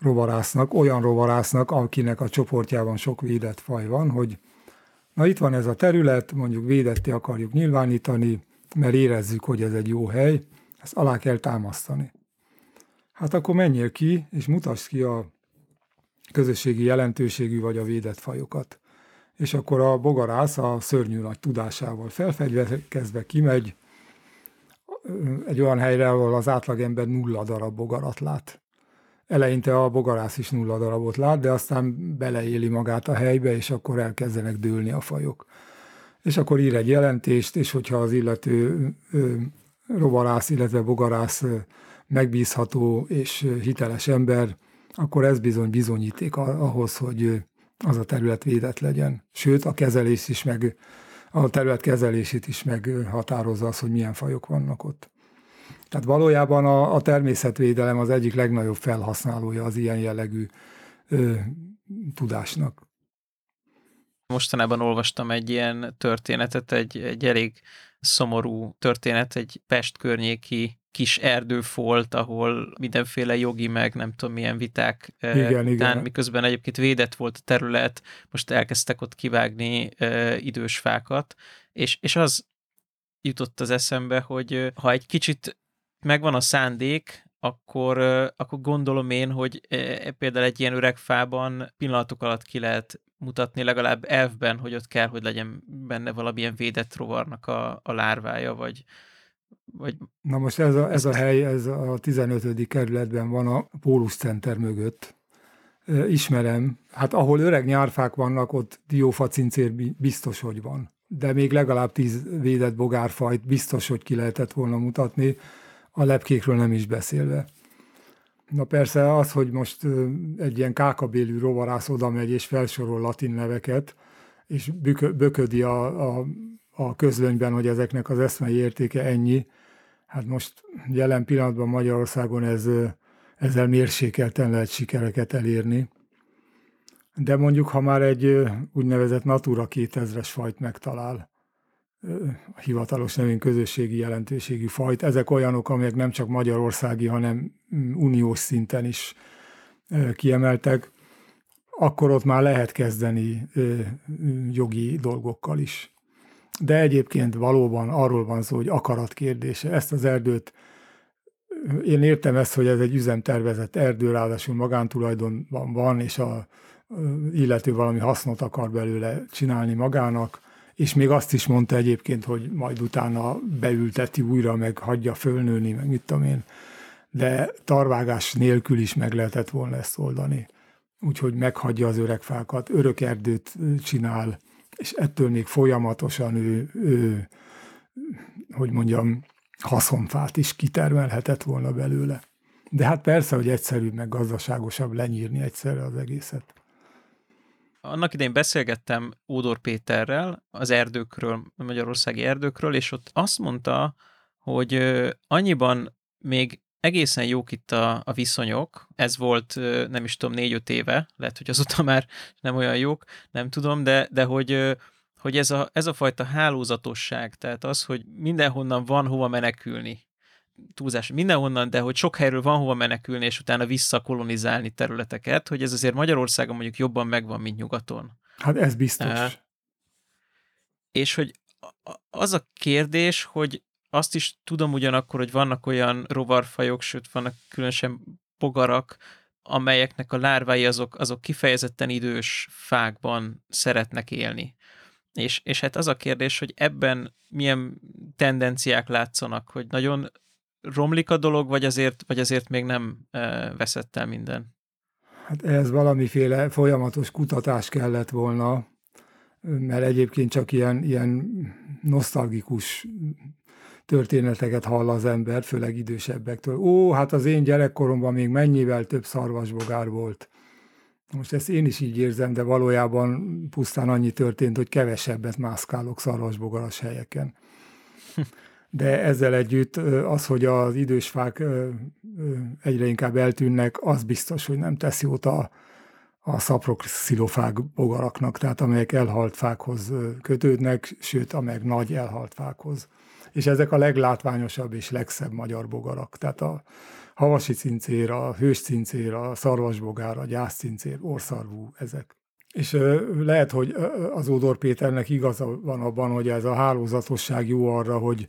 rovarásznak, olyan rovarásznak, akinek a csoportjában sok védett faj van, hogy na itt van ez a terület, mondjuk védetté akarjuk nyilvánítani, mert érezzük, hogy ez egy jó hely, ezt alá kell támasztani. Hát akkor menjél ki, és mutasd ki a közösségi jelentőségű vagy a védett fajokat és akkor a bogarász a szörnyű nagy tudásával felfegyverkezve kimegy egy olyan helyre, ahol az átlagember nulla darab bogarat lát. Eleinte a bogarász is nulla darabot lát, de aztán beleéli magát a helybe, és akkor elkezdenek dőlni a fajok. És akkor ír egy jelentést, és hogyha az illető rovarász, illetve bogarász megbízható és hiteles ember, akkor ez bizony bizonyíték ahhoz, hogy az a terület védett legyen. Sőt, a kezelés is meg, a terület kezelését is meghatározza az, hogy milyen fajok vannak ott. Tehát valójában a, a természetvédelem az egyik legnagyobb felhasználója az ilyen jellegű ö, tudásnak. Mostanában olvastam egy ilyen történetet, egy, egy elég szomorú történet, egy Pest környéki kis erdőfolt, ahol mindenféle jogi meg nem tudom milyen viták igen, után, igen. miközben egyébként védett volt a terület, most elkezdtek ott kivágni uh, idős fákat, és, és az jutott az eszembe, hogy ha egy kicsit megvan a szándék, akkor, akkor gondolom én, hogy például egy ilyen öreg fában pillanatok alatt ki lehet mutatni legalább elfben, hogy ott kell, hogy legyen benne valamilyen védett rovarnak a, a lárvája, vagy, vagy... Na most ez a, ez a hely, ez a 15. kerületben van a Pólus Center mögött. Ismerem, hát ahol öreg nyárfák vannak, ott diófacincér biztos, hogy van. De még legalább tíz védett bogárfajt biztos, hogy ki lehetett volna mutatni, a lepkékről nem is beszélve. Na persze az, hogy most egy ilyen kákabélű rovarász oda megy és felsorol latin neveket, és böködi a, a, a közlönyben, hogy ezeknek az eszmei értéke ennyi, hát most jelen pillanatban Magyarországon ez, ezzel mérsékelten lehet sikereket elérni. De mondjuk, ha már egy úgynevezett Natura 2000-es fajt megtalál, hivatalos nevén közösségi jelentőségű fajt. Ezek olyanok, amelyek nem csak magyarországi, hanem mm, uniós szinten is kiemeltek, akkor ott már lehet kezdeni jogi dolgokkal is. De egyébként valóban arról van szó, hogy akarat kérdése. Ezt az erdőt, én értem ezt, hogy ez egy üzemtervezett erdő, ráadásul magántulajdonban van, és a illető valami hasznot akar belőle csinálni magának, és még azt is mondta egyébként, hogy majd utána beülteti újra, meg hagyja fölnőni, meg mit tudom én. De tarvágás nélkül is meg lehetett volna ezt oldani. Úgyhogy meghagyja az öreg fákat, örök erdőt csinál, és ettől még folyamatosan ő, ő hogy mondjam, haszonfát is kitermelhetett volna belőle. De hát persze, hogy egyszerűbb, meg gazdaságosabb lenyírni egyszerre az egészet. Annak idején beszélgettem Ódor Péterrel az erdőkről, a magyarországi erdőkről, és ott azt mondta, hogy annyiban még egészen jók itt a, a viszonyok, ez volt nem is tudom négy-öt éve, lehet, hogy azóta már nem olyan jók, nem tudom, de, de hogy, hogy ez, a, ez a fajta hálózatosság, tehát az, hogy mindenhonnan van hova menekülni, túlzás mindenhonnan, de hogy sok helyről van hova menekülni, és utána visszakolonizálni területeket, hogy ez azért Magyarországon mondjuk jobban megvan, mint nyugaton. Hát ez biztos. Uh, és hogy az a kérdés, hogy azt is tudom ugyanakkor, hogy vannak olyan rovarfajok, sőt vannak különösen bogarak, amelyeknek a lárvái azok, azok kifejezetten idős fákban szeretnek élni. És, és hát az a kérdés, hogy ebben milyen tendenciák látszanak, hogy nagyon romlik a dolog, vagy azért, vagy azért még nem veszett el minden? Hát ez valamiféle folyamatos kutatás kellett volna, mert egyébként csak ilyen, ilyen nosztalgikus történeteket hall az ember, főleg idősebbektől. Ó, hát az én gyerekkoromban még mennyivel több szarvasbogár volt. Most ezt én is így érzem, de valójában pusztán annyi történt, hogy kevesebbet mászkálok szarvasbogaras helyeken de ezzel együtt az, hogy az idős fák egyre inkább eltűnnek, az biztos, hogy nem tesz jót a, a szaproxilofág bogaraknak, tehát amelyek elhalt fákhoz kötődnek, sőt, amelyek nagy elhalt fákhoz. És ezek a leglátványosabb és legszebb magyar bogarak. Tehát a havasi cincér, a hős cincér, a szarvasbogár, a gyászcincér, orszarvú, ezek. És lehet, hogy az Ódor Péternek igaza van abban, hogy ez a hálózatosság jó arra, hogy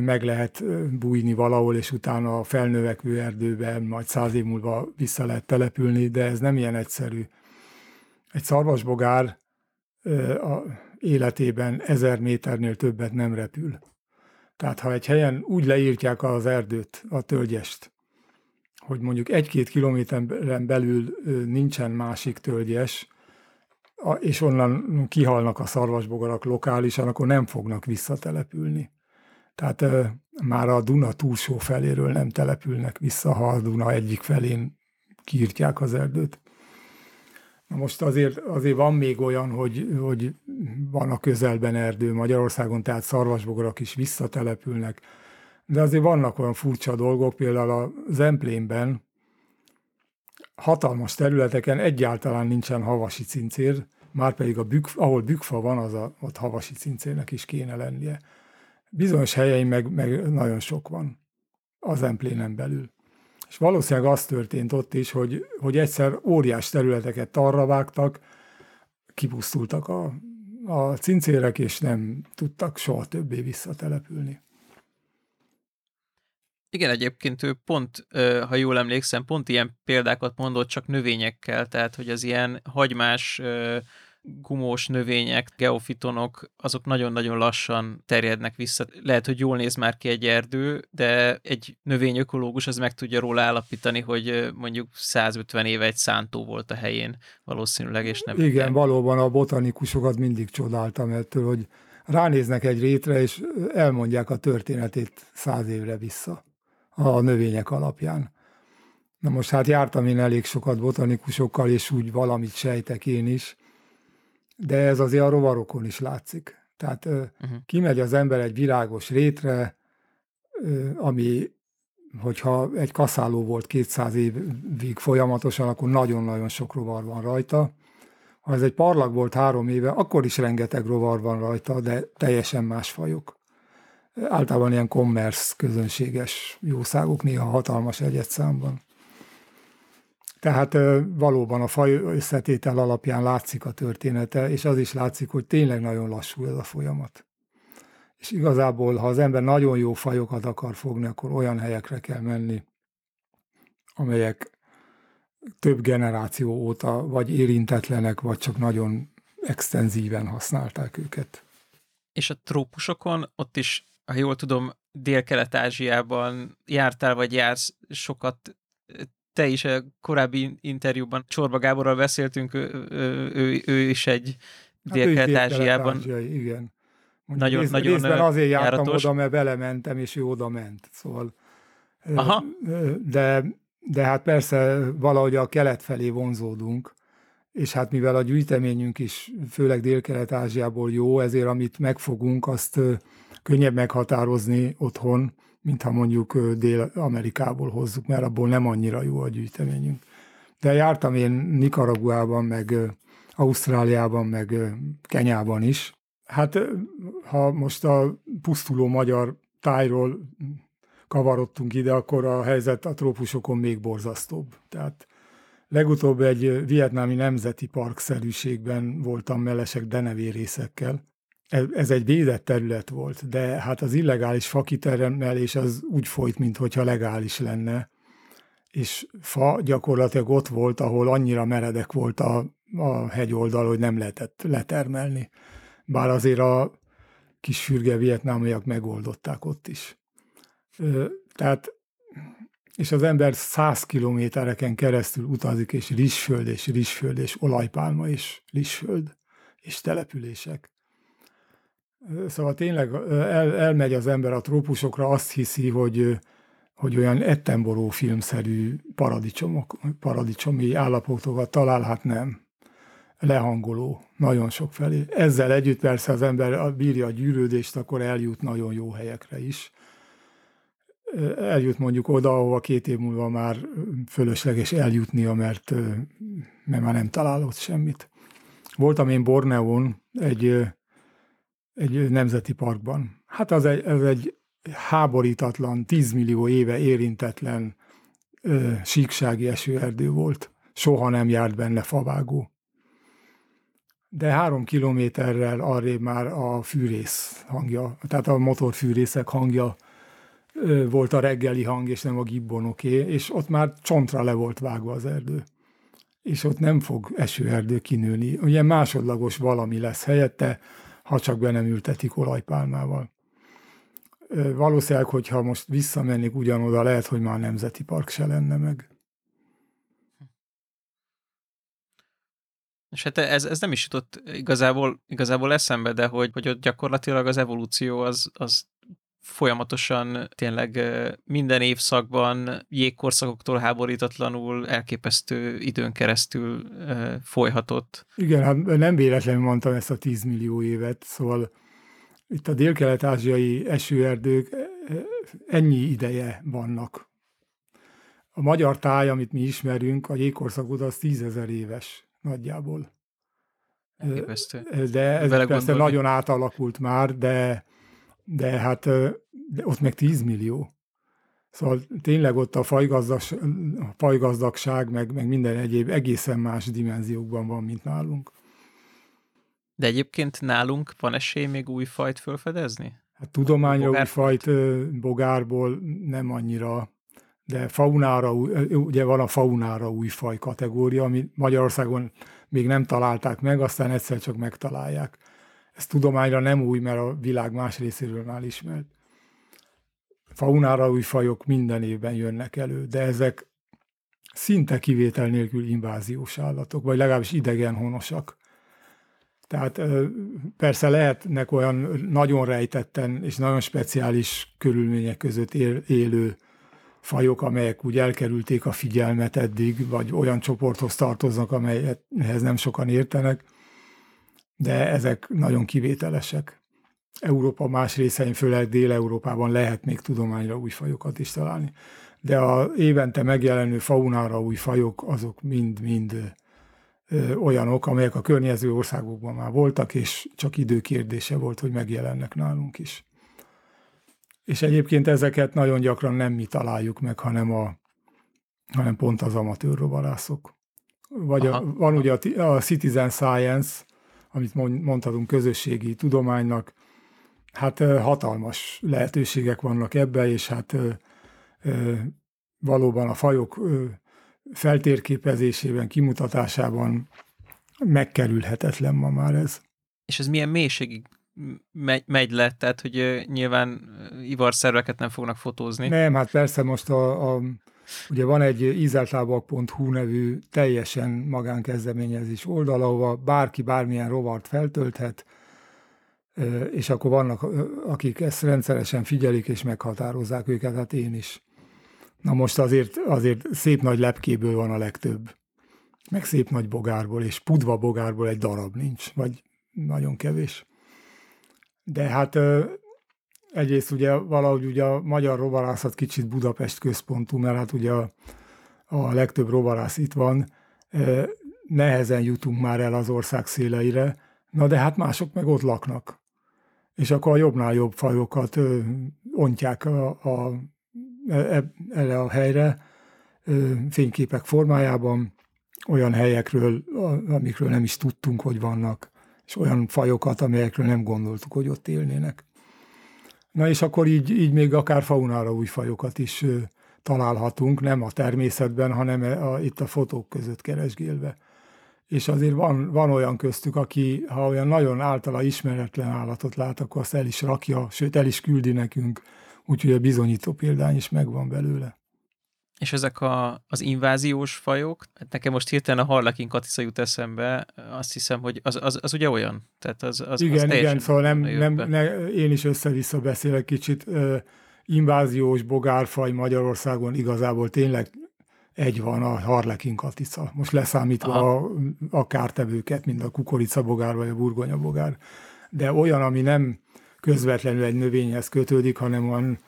meg lehet bújni valahol, és utána a felnövekvő erdőben majd száz év múlva vissza lehet települni, de ez nem ilyen egyszerű. Egy szarvasbogár a életében ezer méternél többet nem repül. Tehát ha egy helyen úgy leírtják az erdőt, a tölgyest, hogy mondjuk egy-két kilométeren belül nincsen másik tölgyes, és onnan kihalnak a szarvasbogarak lokálisan, akkor nem fognak visszatelepülni. Tehát már a Duna túlsó feléről nem települnek vissza, ha a Duna egyik felén kiírtják az erdőt. Na most azért, azért van még olyan, hogy, hogy van a közelben erdő Magyarországon, tehát szarvasbogarak is visszatelepülnek, de azért vannak olyan furcsa dolgok, például a Zemplénben hatalmas területeken egyáltalán nincsen havasi cincér, már pedig a bük, ahol bükfa van, az a, ott havasi cincérnek is kéne lennie. Bizonyos helyein meg, meg nagyon sok van. az emplénen belül. És valószínűleg az történt ott is, hogy, hogy egyszer óriás területeket arra vágtak, kipusztultak a, a cincérek, és nem tudtak soha többé visszatelepülni. Igen, egyébként ő pont, ha jól emlékszem, pont ilyen példákat mondott csak növényekkel, tehát hogy az ilyen hagymás gumós növények, geofitonok, azok nagyon-nagyon lassan terjednek vissza. Lehet, hogy jól néz már ki egy erdő, de egy növényökológus az meg tudja róla állapítani, hogy mondjuk 150 éve egy szántó volt a helyén valószínűleg, és nem... Igen, minden. valóban a botanikusokat mindig csodáltam ettől, hogy ránéznek egy rétre, és elmondják a történetét száz évre vissza a növények alapján. Na most hát jártam én elég sokat botanikusokkal, és úgy valamit sejtek én is, de ez azért a rovarokon is látszik. Tehát uh-huh. kimegy az ember egy virágos rétre, ami, hogyha egy kaszáló volt 200 évig folyamatosan, akkor nagyon-nagyon sok rovar van rajta. Ha ez egy parlag volt három éve, akkor is rengeteg rovar van rajta, de teljesen más fajok. Általában ilyen commerce közönséges jószágok, néha hatalmas egyetszámban. Tehát valóban a faj összetétel alapján látszik a története, és az is látszik, hogy tényleg nagyon lassú ez a folyamat. És igazából, ha az ember nagyon jó fajokat akar fogni, akkor olyan helyekre kell menni, amelyek több generáció óta vagy érintetlenek, vagy csak nagyon extenzíven használták őket. És a trópusokon ott is, ha jól tudom, Dél-Kelet-Ázsiában jártál, vagy jársz sokat te is a korábbi interjúban Csorba Gáborral beszéltünk, ő, ő, ő, is egy hát Dél-Kelet-Ázsiában. igen. nagyon, rész, nagyon részben azért jártam járatos. oda, mert belementem, és ő oda ment. Szóval, Aha. De, de hát persze valahogy a kelet felé vonzódunk, és hát mivel a gyűjteményünk is főleg Dél-Kelet-Ázsiából jó, ezért amit megfogunk, azt könnyebb meghatározni otthon, mintha mondjuk Dél-Amerikából hozzuk, mert abból nem annyira jó a gyűjteményünk. De jártam én Nicaraguában, meg Ausztráliában, meg Kenyában is. Hát ha most a pusztuló magyar tájról kavarodtunk ide, akkor a helyzet a trópusokon még borzasztóbb. Tehát legutóbb egy vietnámi nemzeti parkszerűségben voltam melesek denevérészekkel, ez egy védett terület volt, de hát az illegális fakitermelés az úgy folyt, mintha legális lenne. És fa gyakorlatilag ott volt, ahol annyira meredek volt a, a hegyoldal, hogy nem lehetett letermelni. Bár azért a kis fürge vietnámiak megoldották ott is. Tehát, és az ember száz kilométereken keresztül utazik, és rizsföld, és rizsföld, és olajpálma, és rizsföld, és települések Szóval tényleg el, elmegy az ember a trópusokra, azt hiszi, hogy, hogy olyan ettenboró filmszerű paradicsomok, paradicsomi állapotokat talál, hát nem. Lehangoló, nagyon sok felé. Ezzel együtt persze az ember bírja a gyűrődést, akkor eljut nagyon jó helyekre is. Eljut mondjuk oda, ahova két év múlva már fölösleges eljutnia, mert, mert már nem találott semmit. Voltam én Borneón egy egy nemzeti parkban. Hát az egy, ez egy háborítatlan, tízmillió éve érintetlen ö, síksági esőerdő volt. Soha nem járt benne favágó. De három kilométerrel arrébb már a fűrész hangja, tehát a motorfűrészek hangja ö, volt a reggeli hang, és nem a gibbonoké, és ott már csontra le volt vágva az erdő. És ott nem fog esőerdő kinőni. Ugye másodlagos valami lesz helyette, ha csak be nem ültetik olajpálmával. Valószínűleg, hogyha most visszamennék ugyanoda, lehet, hogy már nemzeti park se lenne meg. És hát ez, ez nem is jutott igazából, igazából eszembe, de hogy, hogy ott gyakorlatilag az evolúció az, az folyamatosan tényleg minden évszakban jégkorszakoktól háborítatlanul elképesztő időn keresztül folyhatott. Igen, hát nem véletlenül mondtam ezt a 10 millió évet, szóval itt a dél-kelet-ázsiai esőerdők ennyi ideje vannak. A magyar táj, amit mi ismerünk, a jégkorszakot, az tízezer éves nagyjából. Elképesztő. De ez Vele persze gondolni. nagyon átalakult már, de de hát de ott meg 10 millió. Szóval tényleg ott a fajgazdas, a fajgazdagság, meg, meg minden egyéb egészen más dimenziókban van, mint nálunk. De egyébként nálunk van esély még új fajt felfedezni? Hát tudományra új fajt bogárból nem annyira, de faunára, ugye van a faunára új faj kategória, ami Magyarországon még nem találták meg, aztán egyszer csak megtalálják. Ez tudományra nem új, mert a világ más részéről már ismert. Faunára új fajok minden évben jönnek elő, de ezek szinte kivétel nélkül inváziós állatok, vagy legalábbis idegen honosak. Tehát persze lehetnek olyan nagyon rejtetten és nagyon speciális körülmények között élő fajok, amelyek úgy elkerülték a figyelmet eddig, vagy olyan csoporthoz tartoznak, amelyhez nem sokan értenek, de ezek nagyon kivételesek. Európa más részein, főleg Dél-Európában lehet még tudományra új fajokat is találni. De a évente megjelenő faunára új fajok, azok mind-mind olyanok, amelyek a környező országokban már voltak, és csak időkérdése volt, hogy megjelennek nálunk is. És egyébként ezeket nagyon gyakran nem mi találjuk meg, hanem, a, hanem pont az amatőr rovarászok. Vagy a, van ugye a, a citizen science, amit mondhatunk közösségi tudománynak, hát hatalmas lehetőségek vannak ebbe, és hát valóban a fajok feltérképezésében, kimutatásában megkerülhetetlen ma már ez. És ez milyen mélységig megy, megy le, tehát hogy nyilván ivarszerveket nem fognak fotózni. Nem, hát persze most a, a ugye van egy ízeltábak.hu nevű teljesen magánkezdeményezés oldal, ahova bárki bármilyen rovart feltölthet, és akkor vannak, akik ezt rendszeresen figyelik és meghatározzák őket, hát én is. Na most azért, azért szép nagy lepkéből van a legtöbb, meg szép nagy bogárból, és pudva bogárból egy darab nincs, vagy nagyon kevés. De hát egyrészt ugye valahogy ugye a magyar rovarászat kicsit Budapest központú, mert hát ugye a, a legtöbb rovarász itt van, nehezen jutunk már el az ország széleire, na de hát mások meg ott laknak. És akkor a jobbnál jobb fajokat ontják a, a, e, erre a helyre fényképek formájában, olyan helyekről, amikről nem is tudtunk, hogy vannak és olyan fajokat, amelyekről nem gondoltuk, hogy ott élnének. Na és akkor így, így még akár faunára új fajokat is találhatunk, nem a természetben, hanem a, itt a fotók között keresgélve. És azért van, van olyan köztük, aki ha olyan nagyon általa ismeretlen állatot lát, akkor azt el is rakja, sőt el is küldi nekünk, úgyhogy a bizonyító példány is megvan belőle. És ezek a, az inváziós fajok, hát nekem most hirtelen a harlekin katica jut eszembe, azt hiszem, hogy az, az, az ugye olyan? Tehát az, az, igen, az igen, szóval nem, nem, ne, én is össze-vissza beszélek kicsit. inváziós bogárfaj Magyarországon igazából tényleg egy van a harlekin katica. Most leszámítva a, a kártevőket, mint a kukoricabogár vagy a burgonyabogár. De olyan, ami nem közvetlenül egy növényhez kötődik, hanem van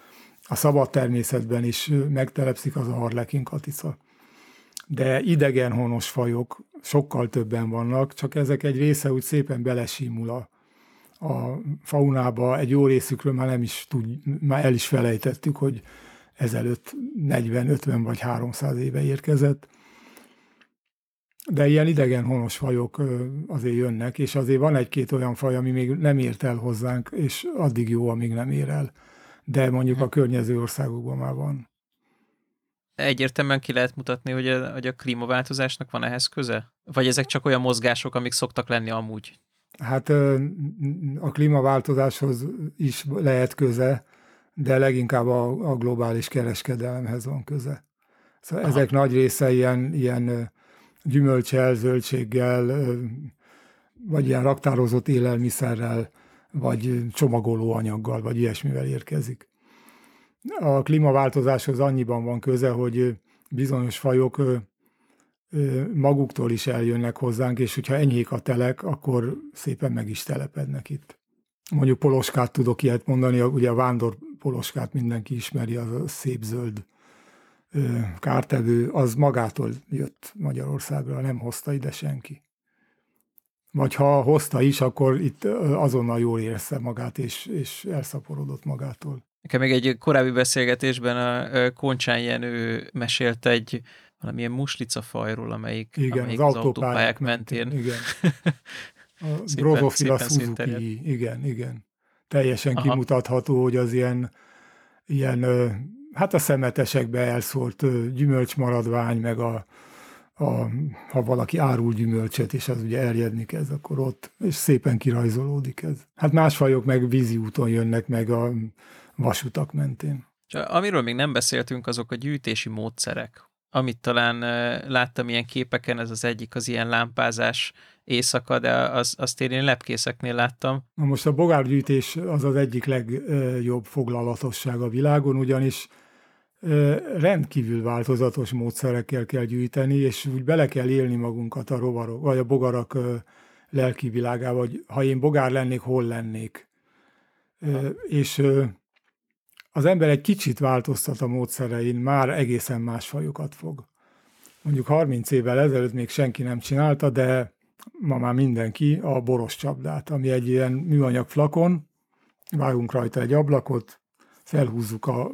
a szabad természetben is megtelepszik az a harlekin katica. De idegen honos fajok sokkal többen vannak, csak ezek egy része úgy szépen belesímul a, a faunába, egy jó részükről már nem is tud, már el is felejtettük, hogy ezelőtt 40, 50 vagy 300 éve érkezett. De ilyen idegen honos fajok azért jönnek, és azért van egy-két olyan faj, ami még nem ért el hozzánk, és addig jó, amíg nem ér el de mondjuk a környező országokban már van. Egyértelműen ki lehet mutatni, hogy a, hogy a klímaváltozásnak van ehhez köze? Vagy ezek csak olyan mozgások, amik szoktak lenni amúgy? Hát a klímaváltozáshoz is lehet köze, de leginkább a, a globális kereskedelemhez van köze. Szóval Aha. ezek nagy része ilyen, ilyen gyümölcsel, zöldséggel, vagy ilyen raktározott élelmiszerrel vagy csomagoló anyaggal, vagy ilyesmivel érkezik. A klímaváltozáshoz annyiban van köze, hogy bizonyos fajok maguktól is eljönnek hozzánk, és hogyha enyhék a telek, akkor szépen meg is telepednek itt. Mondjuk poloskát tudok ilyet mondani, ugye a vándor poloskát mindenki ismeri, az a szép zöld kártevő, az magától jött Magyarországra, nem hozta ide senki vagy ha hozta is, akkor itt azonnal jól érezte magát, és, és elszaporodott magától. Nekem még egy korábbi beszélgetésben a Koncsán Jenő mesélte egy valamilyen muslica fajról, amelyik, igen, amelyik az, az autópályák mentén. mentén. Igen. A Drozofila Suzuki, igen, igen. Teljesen Aha. kimutatható, hogy az ilyen, ilyen hát a szemetesekbe elszórt gyümölcsmaradvány, meg a, a, ha valaki árul gyümölcsöt, és az ugye erjedni kezd, akkor ott, és szépen kirajzolódik ez. Hát más fajok meg vízi úton jönnek meg a vasutak mentén. Amiről még nem beszéltünk, azok a gyűjtési módszerek. Amit talán láttam ilyen képeken, ez az egyik az ilyen lámpázás éjszaka, de az, azt én lepkészeknél láttam. Na most a bogárgyűjtés az az egyik legjobb foglalatosság a világon, ugyanis rendkívül változatos módszerekkel kell gyűjteni, és úgy bele kell élni magunkat a rovarok, vagy a bogarak lelki világába, hogy ha én bogár lennék, hol lennék. És az ember egy kicsit változtat a módszerein, már egészen más fajokat fog. Mondjuk 30 évvel ezelőtt még senki nem csinálta, de ma már mindenki a boros csapdát, ami egy ilyen műanyag flakon, vágunk rajta egy ablakot, felhúzzuk a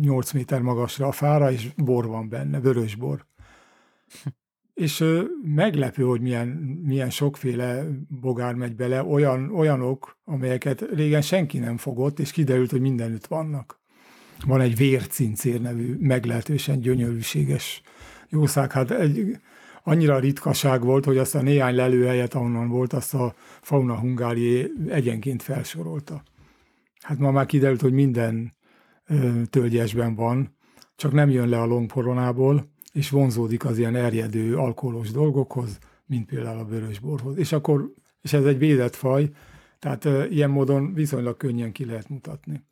8 méter magasra a fára, és bor van benne, vörös bor. és ö, meglepő, hogy milyen, milyen sokféle bogár megy bele, olyan, olyanok, amelyeket régen senki nem fogott, és kiderült, hogy mindenütt vannak. Van egy vércincér nevű, meglehetősen gyönyörűséges jószág. Hát egy, annyira ritkaság volt, hogy azt a néhány lelőhelyet, ahonnan volt, azt a Fauna Hungári egyenként felsorolta. Hát ma már kiderült, hogy minden tölgyesben van, csak nem jön le a longporonából, és vonzódik az ilyen erjedő alkoholos dolgokhoz, mint például a vörösborhoz. És akkor, és ez egy védett faj, tehát ilyen módon viszonylag könnyen ki lehet mutatni.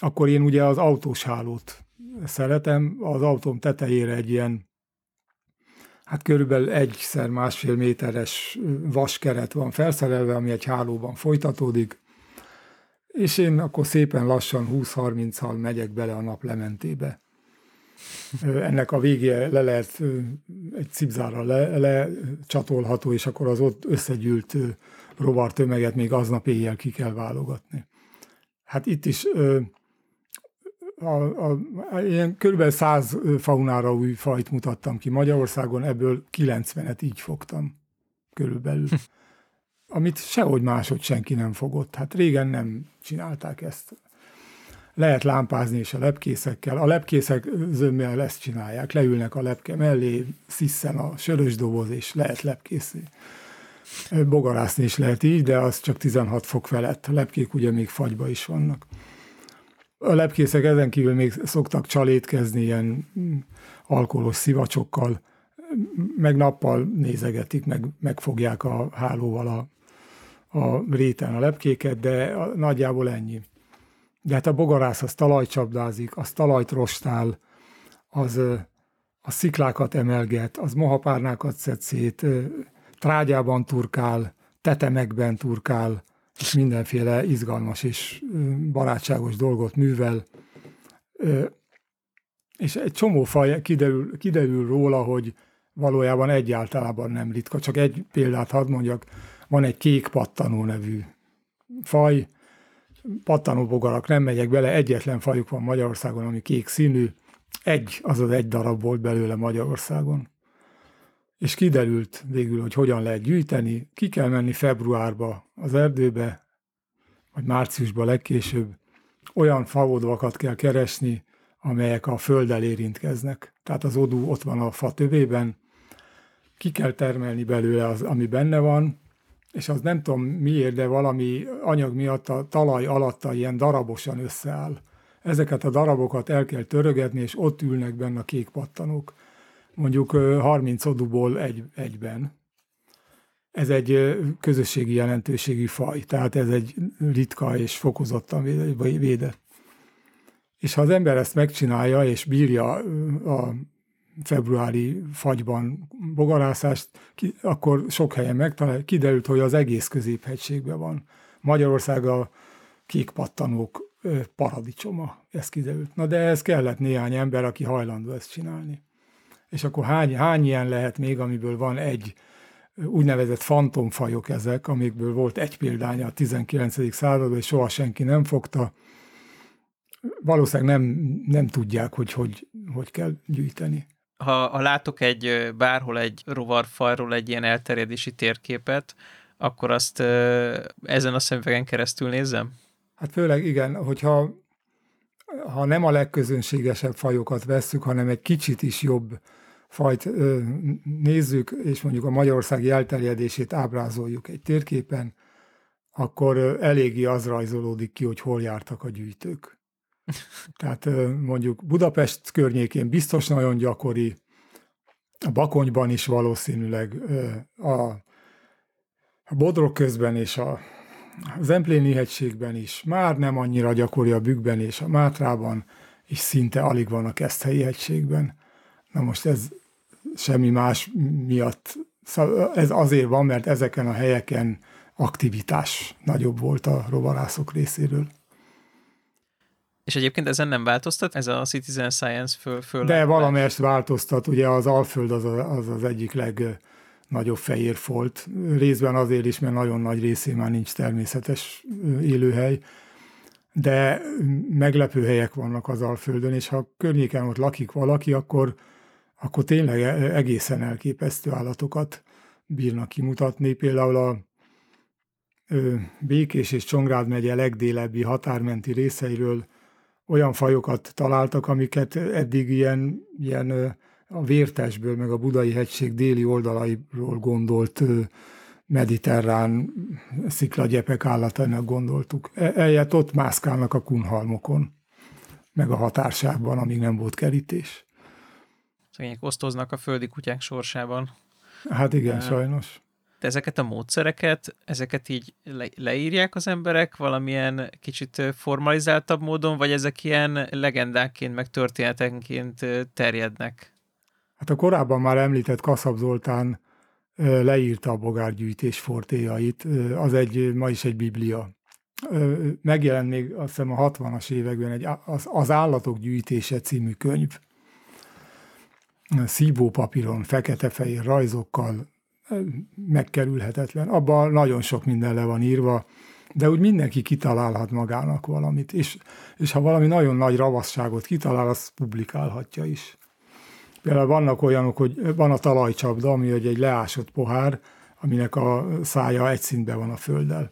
Akkor én ugye az autós hálót szeretem, az autóm tetejére egy ilyen hát körülbelül egyszer másfél méteres vaskeret van felszerelve, ami egy hálóban folytatódik, és én akkor szépen lassan 20-30-al megyek bele a naplementébe. Ennek a végé le lehet egy cipzára lecsatolható, le és akkor az ott összegyűlt rovar tömeget még aznap éjjel ki kell válogatni. Hát itt is a, a, a, ilyen kb. 100 faunára új fajt mutattam ki Magyarországon, ebből 90-et így fogtam körülbelül. Amit sehogy máshogy senki nem fogott. Hát régen nem csinálták ezt. Lehet lámpázni is a lepkészekkel. A lepkészek zömmel ezt csinálják. Leülnek a lepke mellé, sziszen a sörös doboz, és lehet lepkészni. Bogarászni is lehet így, de az csak 16 fok felett. A lepkék ugye még fagyba is vannak. A lepkészek ezen kívül még szoktak csalétkezni ilyen alkoholos szivacsokkal, meg nappal nézegetik, meg megfogják a hálóval a, a réten a lepkéket, de nagyjából ennyi. De hát a bogarász az talajcsapdázik, az talajt rostál, az a sziklákat emelget, az mohapárnákat szed szét, trágyában turkál, tetemekben turkál, és mindenféle izgalmas és barátságos dolgot művel. És egy csomó faj kiderül, kiderül róla, hogy valójában egyáltalában nem ritka. Csak egy példát hadd mondjak, van egy kék pattanó nevű faj, pattanóbogarak, nem megyek bele, egyetlen fajuk van Magyarországon, ami kék színű, egy, azaz egy darab volt belőle Magyarországon és kiderült végül, hogy hogyan lehet gyűjteni. Ki kell menni februárba az erdőbe, vagy márciusba legkésőbb. Olyan faodvakat kell keresni, amelyek a földdel érintkeznek. Tehát az odú ott van a fa tövében, ki kell termelni belőle az, ami benne van, és az nem tudom miért, de valami anyag miatt a talaj alatta ilyen darabosan összeáll. Ezeket a darabokat el kell törögetni, és ott ülnek benne a kék pattanók mondjuk 30 odúból egy, egyben. Ez egy közösségi jelentőségű faj, tehát ez egy ritka és fokozottan védett. És ha az ember ezt megcsinálja, és bírja a februári fagyban bogarászást, akkor sok helyen megtalál, kiderült, hogy az egész középhegységben van. Magyarország a kék pattanók paradicsoma, ez kiderült. Na de ez kellett néhány ember, aki hajlandó ezt csinálni és akkor hány, hány ilyen lehet még, amiből van egy úgynevezett fantomfajok ezek, amikből volt egy példánya a 19. században, és soha senki nem fogta. valószínűleg nem, nem tudják, hogy, hogy hogy kell gyűjteni. Ha, ha látok egy bárhol egy rovarfajról egy ilyen elterjedési térképet, akkor azt ezen a szemüvegen keresztül nézzem? Hát főleg igen, hogyha ha nem a legközönségesebb fajokat vesszük, hanem egy kicsit is jobb fajt nézzük, és mondjuk a magyarországi elterjedését ábrázoljuk egy térképen, akkor eléggé az rajzolódik ki, hogy hol jártak a gyűjtők. Tehát mondjuk Budapest környékén biztos nagyon gyakori, a Bakonyban is valószínűleg, a, Bodrog közben és a, az Empléni hegységben is, már nem annyira gyakori a Bükkben és a Mátrában, és szinte alig van a Keszthelyi hegységben. Na most ez semmi más miatt, szóval ez azért van, mert ezeken a helyeken aktivitás nagyobb volt a rovarászok részéről. És egyébként ezen nem változtat ez a Citizen Science föl? föl De valamelyest változtat, ugye az Alföld az az, az egyik legnagyobb fehérfolt, részben azért is, mert nagyon nagy részén már nincs természetes élőhely, de meglepő helyek vannak az Alföldön, és ha környéken ott lakik valaki, akkor, akkor tényleg e-, egészen elképesztő állatokat bírnak kimutatni. Például a Békés és Csongrád megye legdélebbi határmenti részeiről olyan fajokat találtak, amiket eddig ilyen, ilyen a Vértesből, meg a Budai hegység déli oldalairól gondolt mediterrán sziklagyepek állatának gondoltuk. E, eljött ott mászkálnak a kunhalmokon, meg a határságban, amíg nem volt kerítés. Szegények osztoznak a földi kutyák sorsában. Hát igen, uh, sajnos. Ezeket a módszereket, ezeket így le, leírják az emberek valamilyen kicsit formalizáltabb módon, vagy ezek ilyen legendákként, meg történetenként terjednek? Hát a korábban már említett Kaszab Zoltán leírta a bogárgyűjtés fortéjait, az egy, ma is egy biblia. Megjelent még azt hiszem a 60-as években egy, az, az Állatok gyűjtése című könyv. Szíbó papíron, fekete-fehér rajzokkal, megkerülhetetlen. Abban nagyon sok minden le van írva, de úgy mindenki kitalálhat magának valamit, és, és ha valami nagyon nagy ravasságot kitalál, azt publikálhatja is. Például vannak olyanok, hogy van a talajcsapda, ami egy leásott pohár, aminek a szája egy szintben van a földdel.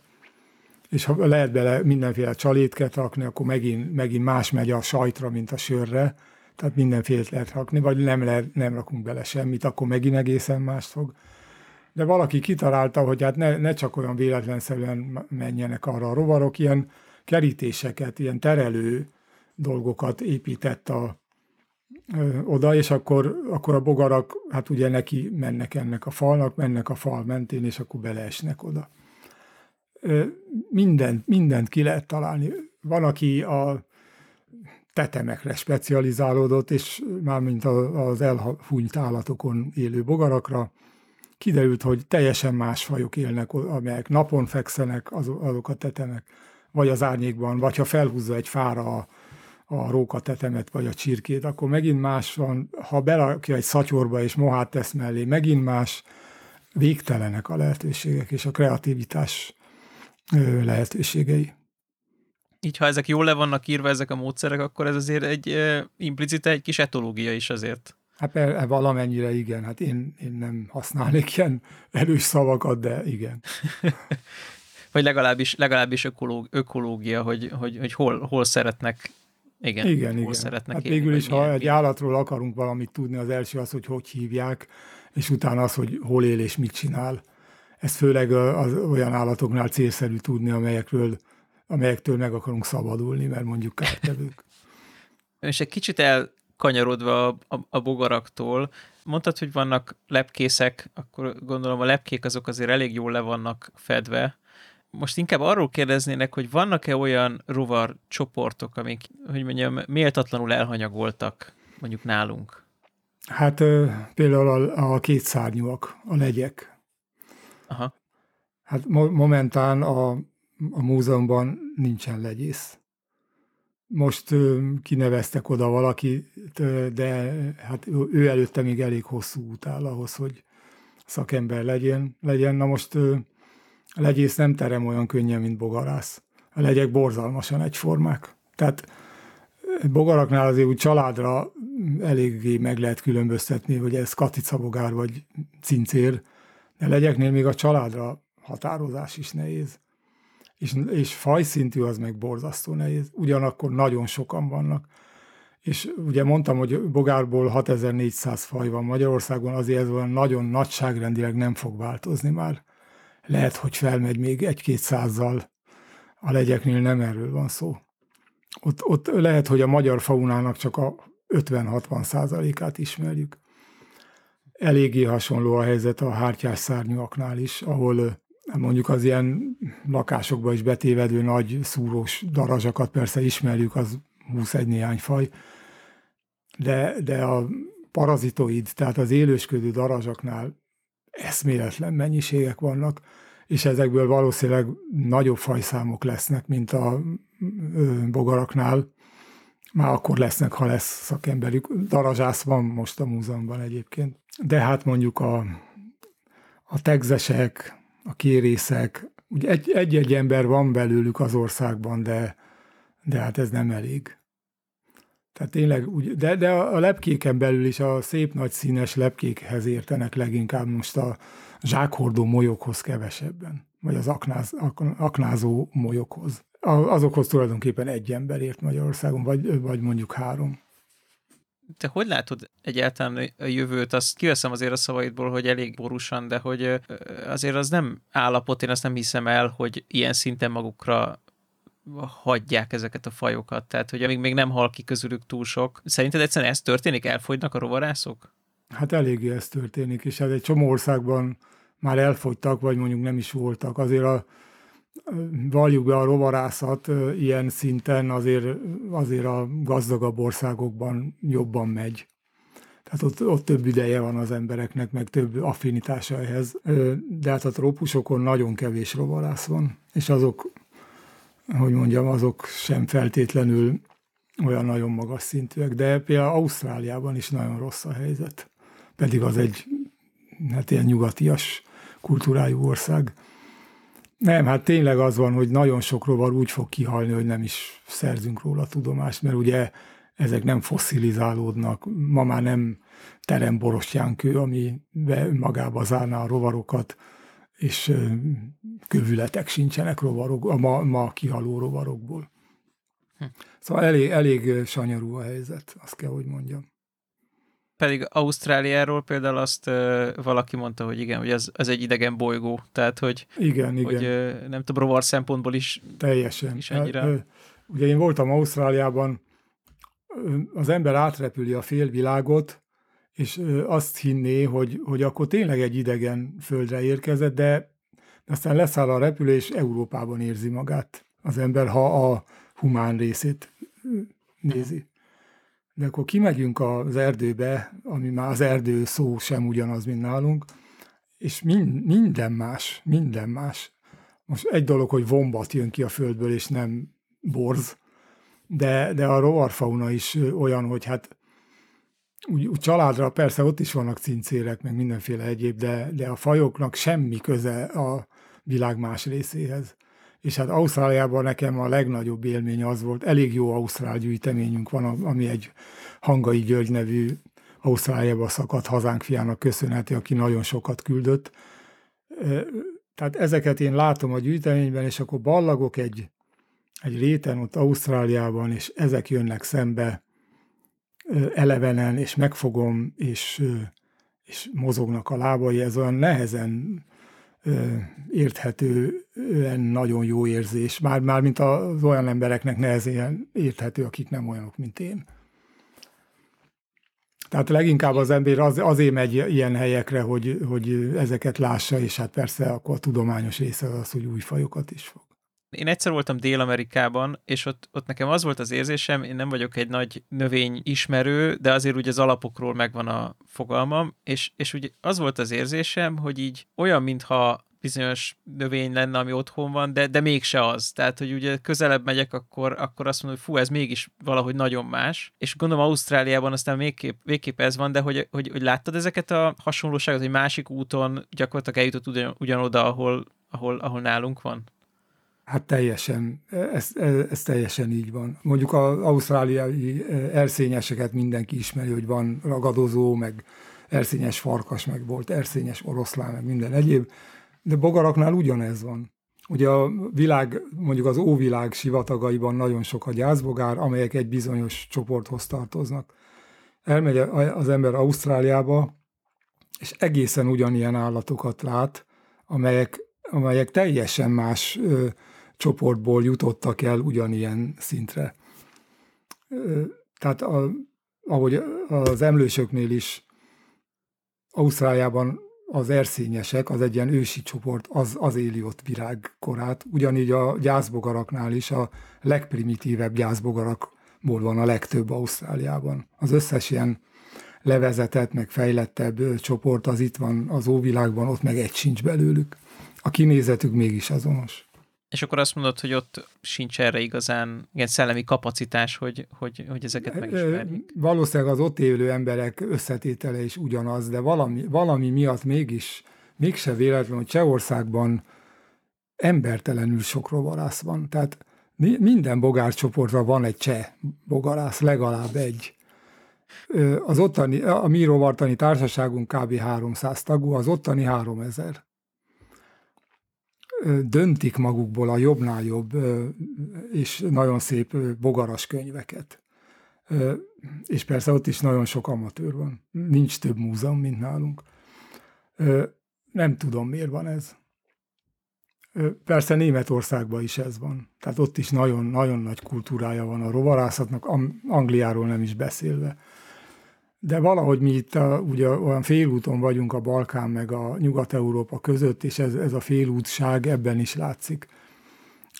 És ha lehet bele mindenféle csalétket rakni, akkor megint, megint más megy a sajtra, mint a sörre, tehát mindenféle lehet rakni, vagy nem, lehet, nem rakunk bele semmit, akkor megint egészen más fog de valaki kitalálta, hogy hát ne, ne csak olyan véletlenszerűen menjenek arra a rovarok, ilyen kerítéseket, ilyen terelő dolgokat épített a, ö, oda, és akkor, akkor a bogarak, hát ugye neki mennek ennek a falnak, mennek a fal mentén, és akkor beleesnek oda. Ö, mindent, mindent ki lehet találni. Van, aki a tetemekre specializálódott, és mármint az elhunyt állatokon élő bogarakra, kiderült, hogy teljesen más fajok élnek, amelyek napon fekszenek, azok a tetemek, vagy az árnyékban, vagy ha felhúzza egy fára a, a róka tetemet, vagy a csirkét, akkor megint más van. Ha berakja egy szatyorba és mohát tesz mellé, megint más. Végtelenek a lehetőségek és a kreativitás lehetőségei. Így, ha ezek jól le vannak írva, ezek a módszerek, akkor ez azért egy implicite egy kis etológia is azért. Hát e, valamennyire igen, hát én, én nem használnék ilyen erős szavakat, de igen. Vagy legalábbis, legalábbis ökológ, ökológia, hogy, hogy, hogy hol, hol szeretnek igen, igen, hol igen. szeretnek hát élni, végül is, ha milyen, egy állatról akarunk valamit tudni, az első az, hogy hogy hívják, és utána az, hogy hol él és mit csinál. Ez főleg az olyan állatoknál célszerű tudni, amelyekről, amelyektől meg akarunk szabadulni, mert mondjuk kártevők. És egy kicsit el kanyarodva a, a, a bogaraktól. Mondtad, hogy vannak lepkészek, akkor gondolom a lepkék azok azért elég jól le vannak fedve. Most inkább arról kérdeznének, hogy vannak-e olyan rovar csoportok, amik, hogy mondjam, méltatlanul elhanyagoltak mondjuk nálunk? Hát például a, a kétszárnyúak, a legyek. Aha. Hát mo- momentán a, a múzeumban nincsen legyész most kineveztek oda valakit, de hát ő előtte még elég hosszú út áll ahhoz, hogy szakember legyen. legyen. Na most a legyész nem terem olyan könnyen, mint bogarász. A legyek borzalmasan egyformák. Tehát bogaraknál azért úgy családra eléggé meg lehet különböztetni, hogy ez katicabogár vagy cincér, de legyeknél még a családra határozás is nehéz. És, és fajszintű az meg borzasztó nehéz. Ugyanakkor nagyon sokan vannak. És ugye mondtam, hogy bogárból 6400 faj van Magyarországon, azért ez olyan nagyon nagyságrendileg nem fog változni már. Lehet, hogy felmegy még egy-két százzal. A legyeknél nem erről van szó. Ott, ott lehet, hogy a magyar faunának csak a 50-60 százalékát ismerjük. Eléggé hasonló a helyzet a hártyás szárnyúaknál is, ahol mondjuk az ilyen lakásokba is betévedő nagy szúrós darazsakat persze ismerjük, az 21 néhány faj, de, de a parazitoid, tehát az élősködő darazsaknál eszméletlen mennyiségek vannak, és ezekből valószínűleg nagyobb fajszámok lesznek, mint a bogaraknál. Már akkor lesznek, ha lesz szakemberük. Darazsász van most a múzeumban egyébként. De hát mondjuk a, a tegzesek, a kérészek, ugye egy-egy ember van belőlük az országban, de, de hát ez nem elég. Tehát tényleg, úgy, de, de a lepkéken belül is a szép nagy színes lepkékhez értenek leginkább most a zsákhordó molyokhoz kevesebben, vagy az aknáz, aknázó molyokhoz. Azokhoz tulajdonképpen egy ember ért Magyarországon, vagy, vagy mondjuk három. Te hogy látod egyáltalán a jövőt? Azt kiveszem azért a szavaidból, hogy elég borúsan, de hogy azért az nem állapot, én azt nem hiszem el, hogy ilyen szinten magukra hagyják ezeket a fajokat. Tehát, hogy amíg még nem hal ki közülük túl sok. Szerinted egyszerűen ez történik? Elfogynak a rovarászok? Hát eléggé ez történik, és hát egy csomó országban már elfogytak, vagy mondjuk nem is voltak. Azért a, valljuk be a rovarászat ilyen szinten azért, azért a gazdagabb országokban jobban megy. Tehát ott, ott több ideje van az embereknek, meg több affinitása ehhez. De hát a trópusokon nagyon kevés rovarász van, és azok, hogy mondjam, azok sem feltétlenül olyan nagyon magas szintűek, de például Ausztráliában is nagyon rossz a helyzet. Pedig az egy hát ilyen nyugatias kultúrájú ország. Nem, hát tényleg az van, hogy nagyon sok rovar úgy fog kihalni, hogy nem is szerzünk róla tudomást, mert ugye ezek nem fosszilizálódnak, ma már nem teremborostyánkő, ami magába zárná a rovarokat, és kövületek sincsenek rovarok, a ma, ma kihaló rovarokból. Hm. Szóval elég, elég sanyarú a helyzet, azt kell, hogy mondjam pedig Ausztráliáról például azt uh, valaki mondta, hogy igen, hogy az, az egy idegen bolygó, tehát hogy, igen, hogy igen. Uh, nem tudom, rovar szempontból is teljesen. Is annyira... Hát, ugye én voltam Ausztráliában, az ember átrepüli a félvilágot, és azt hinné, hogy, hogy akkor tényleg egy idegen földre érkezett, de aztán leszáll a repülés, Európában érzi magát az ember, ha a humán részét nézi. De akkor kimegyünk az erdőbe, ami már az erdő szó sem ugyanaz, mint nálunk, és mind, minden más, minden más. Most egy dolog, hogy vombat jön ki a földből, és nem borz, de, de a rovarfauna is olyan, hogy hát úgy, úgy családra persze ott is vannak cincérek, meg mindenféle egyéb, de, de a fajoknak semmi köze a világ más részéhez és hát Ausztráliában nekem a legnagyobb élmény az volt, elég jó ausztrál gyűjteményünk van, ami egy Hangai György nevű Ausztráliába szakadt hazánk fiának köszönheti, aki nagyon sokat küldött. Tehát ezeket én látom a gyűjteményben, és akkor ballagok egy, egy réten ott Ausztráliában, és ezek jönnek szembe elevenen, és megfogom, és, és mozognak a lábai, ez olyan nehezen érthetően nagyon jó érzés. Már, már mint az olyan embereknek nehezen érthető, akik nem olyanok, mint én. Tehát leginkább az ember az, azért megy ilyen helyekre, hogy, hogy ezeket lássa, és hát persze akkor a tudományos része az, hogy új fajokat is fog. Én egyszer voltam Dél-Amerikában, és ott, ott nekem az volt az érzésem, én nem vagyok egy nagy növény ismerő, de azért úgy az alapokról megvan a fogalmam, és, és úgy az volt az érzésem, hogy így olyan, mintha bizonyos növény lenne, ami otthon van, de, de mégse az. Tehát, hogy ugye közelebb megyek, akkor, akkor azt mondom, hogy fú, ez mégis valahogy nagyon más. És gondolom Ausztráliában aztán végképp, végképp ez van, de hogy, hogy, hogy láttad ezeket a hasonlóságot, hogy másik úton gyakorlatilag eljutott ugyan, ugyanoda, ahol, ahol, ahol nálunk van? Hát teljesen, ez, ez, ez teljesen így van. Mondjuk az ausztráliai erszényeseket mindenki ismeri, hogy van ragadozó, meg erszényes farkas, meg volt erszényes oroszlán, meg minden egyéb, de bogaraknál ugyanez van. Ugye a világ, mondjuk az óvilág sivatagaiban nagyon sok a gyászbogár, amelyek egy bizonyos csoporthoz tartoznak. Elmegy az ember Ausztráliába, és egészen ugyanilyen állatokat lát, amelyek, amelyek teljesen más ö, csoportból jutottak el ugyanilyen szintre. Tehát a, ahogy az emlősöknél is Ausztráliában az erszényesek, az egy ilyen ősi csoport, az, az éli ott virágkorát. Ugyanígy a gyászbogaraknál is a legprimitívebb gyászbogarakból van a legtöbb Ausztráliában. Az összes ilyen levezetett, meg fejlettebb csoport az itt van az óvilágban, ott meg egy sincs belőlük. A kinézetük mégis azonos. És akkor azt mondod, hogy ott sincs erre igazán ilyen szellemi kapacitás, hogy, hogy, hogy ezeket megismerjék? Valószínűleg az ott élő emberek összetétele is ugyanaz, de valami, valami miatt mégis, mégse véletlen, hogy Csehországban embertelenül sok rovarász van. Tehát minden bogárcsoportra van egy cseh bogarász, legalább egy. Az ottani, a mi rovartani társaságunk kb. 300 tagú, az ottani 3000 döntik magukból a jobbnál jobb és nagyon szép bogaras könyveket. És persze ott is nagyon sok amatőr van. Nincs több múzeum, mint nálunk. Nem tudom, miért van ez. Persze Németországban is ez van. Tehát ott is nagyon-nagyon nagy kultúrája van a rovarászatnak, Angliáról nem is beszélve. De valahogy mi itt a, ugye olyan félúton vagyunk a Balkán meg a Nyugat-Európa között, és ez, ez a félútság ebben is látszik.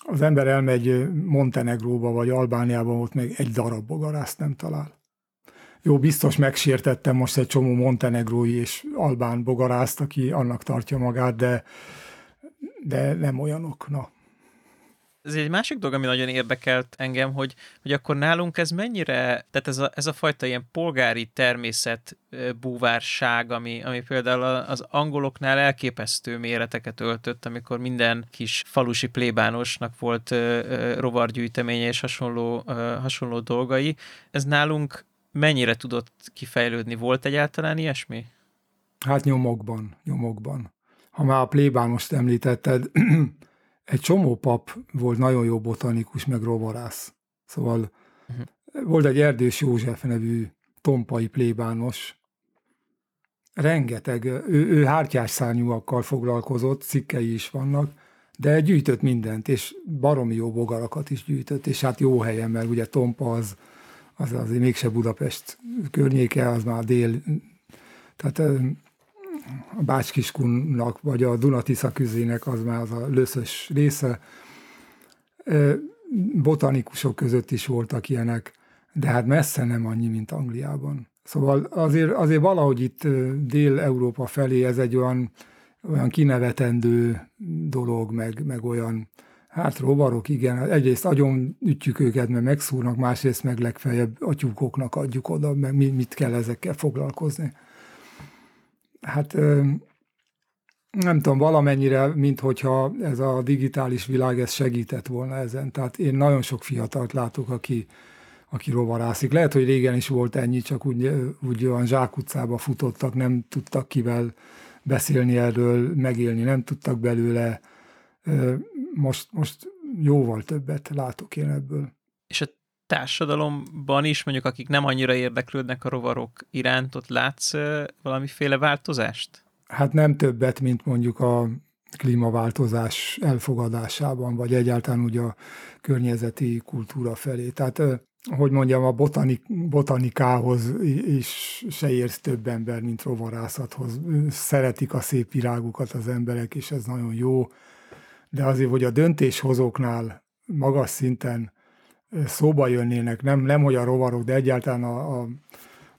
Az ember elmegy Montenegróba vagy Albániába, ott még egy darab bogarászt nem talál. Jó, biztos megsértettem most egy csomó montenegrói és albán bogarászt, aki annak tartja magát, de, de nem olyanok, na ez egy másik dolog, ami nagyon érdekelt engem, hogy, hogy akkor nálunk ez mennyire, tehát ez a, ez a fajta ilyen polgári természet búvárság, ami, ami például az angoloknál elképesztő méreteket öltött, amikor minden kis falusi plébánosnak volt rovargyűjteménye és hasonló, hasonló dolgai. Ez nálunk mennyire tudott kifejlődni? Volt egyáltalán ilyesmi? Hát nyomokban, nyomokban. Ha már a plébánost említetted, egy csomó pap volt nagyon jó botanikus, meg rovarász. Szóval uh-huh. volt egy Erdős József nevű tompai plébános, rengeteg, ő, ő hártyás szárnyúakkal foglalkozott, cikkei is vannak, de gyűjtött mindent, és baromi jó bogarakat is gyűjtött, és hát jó helyen, mert ugye Tompa az, az azért mégse Budapest környéke, az már dél, tehát a Bácskiskunnak, vagy a Dunatisza küzének az már az a löszös része. Botanikusok között is voltak ilyenek, de hát messze nem annyi, mint Angliában. Szóval azért, azért valahogy itt Dél-Európa felé ez egy olyan, olyan kinevetendő dolog, meg, meg olyan, hát rovarok, igen, egyrészt agyon ütjük őket, mert megszúrnak, másrészt meg legfeljebb a tyúkoknak adjuk oda, meg mit kell ezekkel foglalkozni hát nem tudom, valamennyire, mint hogyha ez a digitális világ ez segített volna ezen. Tehát én nagyon sok fiatalt látok, aki, aki rovarászik. Lehet, hogy régen is volt ennyi, csak úgy, úgy olyan zsákutcába futottak, nem tudtak kivel beszélni erről, megélni, nem tudtak belőle. Most, most jóval többet látok én ebből. És a társadalomban is, mondjuk akik nem annyira érdeklődnek a rovarok iránt, ott látsz valamiféle változást? Hát nem többet, mint mondjuk a klímaváltozás elfogadásában, vagy egyáltalán úgy a környezeti kultúra felé. Tehát, hogy mondjam, a botanik, botanikához is se érsz több ember, mint rovarászathoz. Szeretik a szép virágukat az emberek, és ez nagyon jó. De azért, hogy a döntéshozóknál magas szinten szóba jönnének, nem, nem hogy a rovarok, de egyáltalán a, a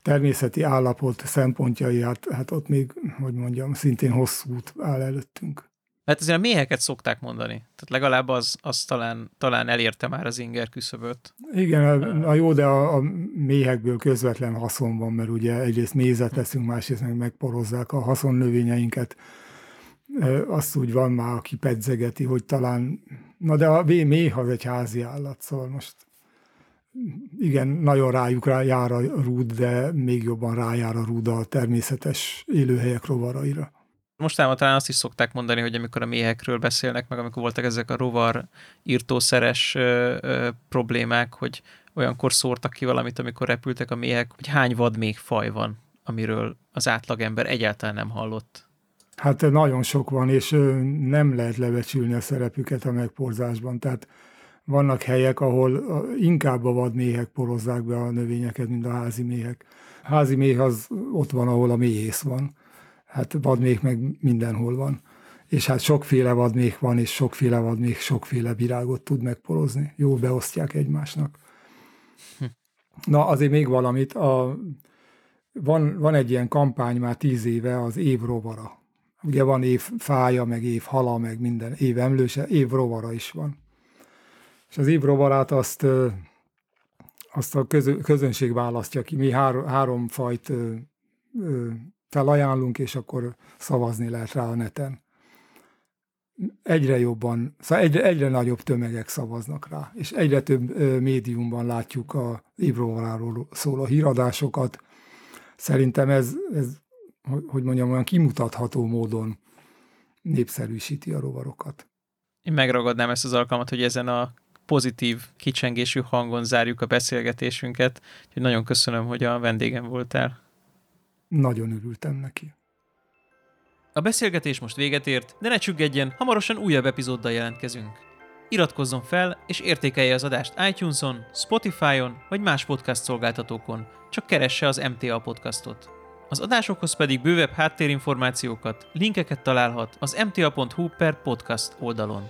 természeti állapot szempontjai, hát, hát ott még, hogy mondjam, szintén hosszú út áll előttünk. Hát azért a méheket szokták mondani. Tehát legalább az, az talán, talán elérte már az inger küszöböt. Igen, a, a jó, de a, a méhekből közvetlen haszon van, mert ugye egyrészt mézet veszünk, másrészt meg megporozzák a haszonnövényeinket. Azt úgy van már, aki pedzegeti, hogy talán Na de a méh az egy házi állat, szóval most igen, nagyon rájuk rá jár a rúd, de még jobban rájár a rúd a természetes élőhelyek rovaraira. Mostában talán azt is szokták mondani, hogy amikor a méhekről beszélnek, meg amikor voltak ezek a rovar írtószeres ö, ö, problémák, hogy olyankor szórtak ki valamit, amikor repültek a méhek, hogy hány vad még faj van, amiről az átlagember egyáltalán nem hallott. Hát nagyon sok van, és nem lehet lebecsülni a szerepüket a megporzásban. Tehát vannak helyek, ahol inkább a vadméhek porozzák be a növényeket, mint a házi méhek. A házi méh az ott van, ahol a méhész van. Hát vadméh meg mindenhol van. És hát sokféle vadméh van, és sokféle vadméh sokféle virágot tud megporozni. Jó beosztják egymásnak. Na, azért még valamit. A, van, van egy ilyen kampány már tíz éve, az év rovara. Ugye van év fája, meg év hala, meg minden év emlőse, év rovara is van. És az év rovarát azt, azt a közönség választja ki. Mi három, három fajt felajánlunk, és akkor szavazni lehet rá a neten. Egyre jobban, szóval egyre, egyre nagyobb tömegek szavaznak rá, és egyre több médiumban látjuk a évrovaráról szóló híradásokat. Szerintem ez, ez, hogy mondjam, olyan kimutatható módon népszerűsíti a rovarokat. Én megragadnám ezt az alkalmat, hogy ezen a pozitív, kicsengésű hangon zárjuk a beszélgetésünket. Úgyhogy nagyon köszönöm, hogy a vendégem voltál. Nagyon örültem neki. A beszélgetés most véget ért, de ne csüggedjen, hamarosan újabb epizóddal jelentkezünk. Iratkozzon fel és értékelje az adást iTunes-on, Spotify-on vagy más podcast szolgáltatókon, csak keresse az MTA podcastot. Az adásokhoz pedig bővebb háttérinformációkat, linkeket találhat az mta.hu per podcast oldalon.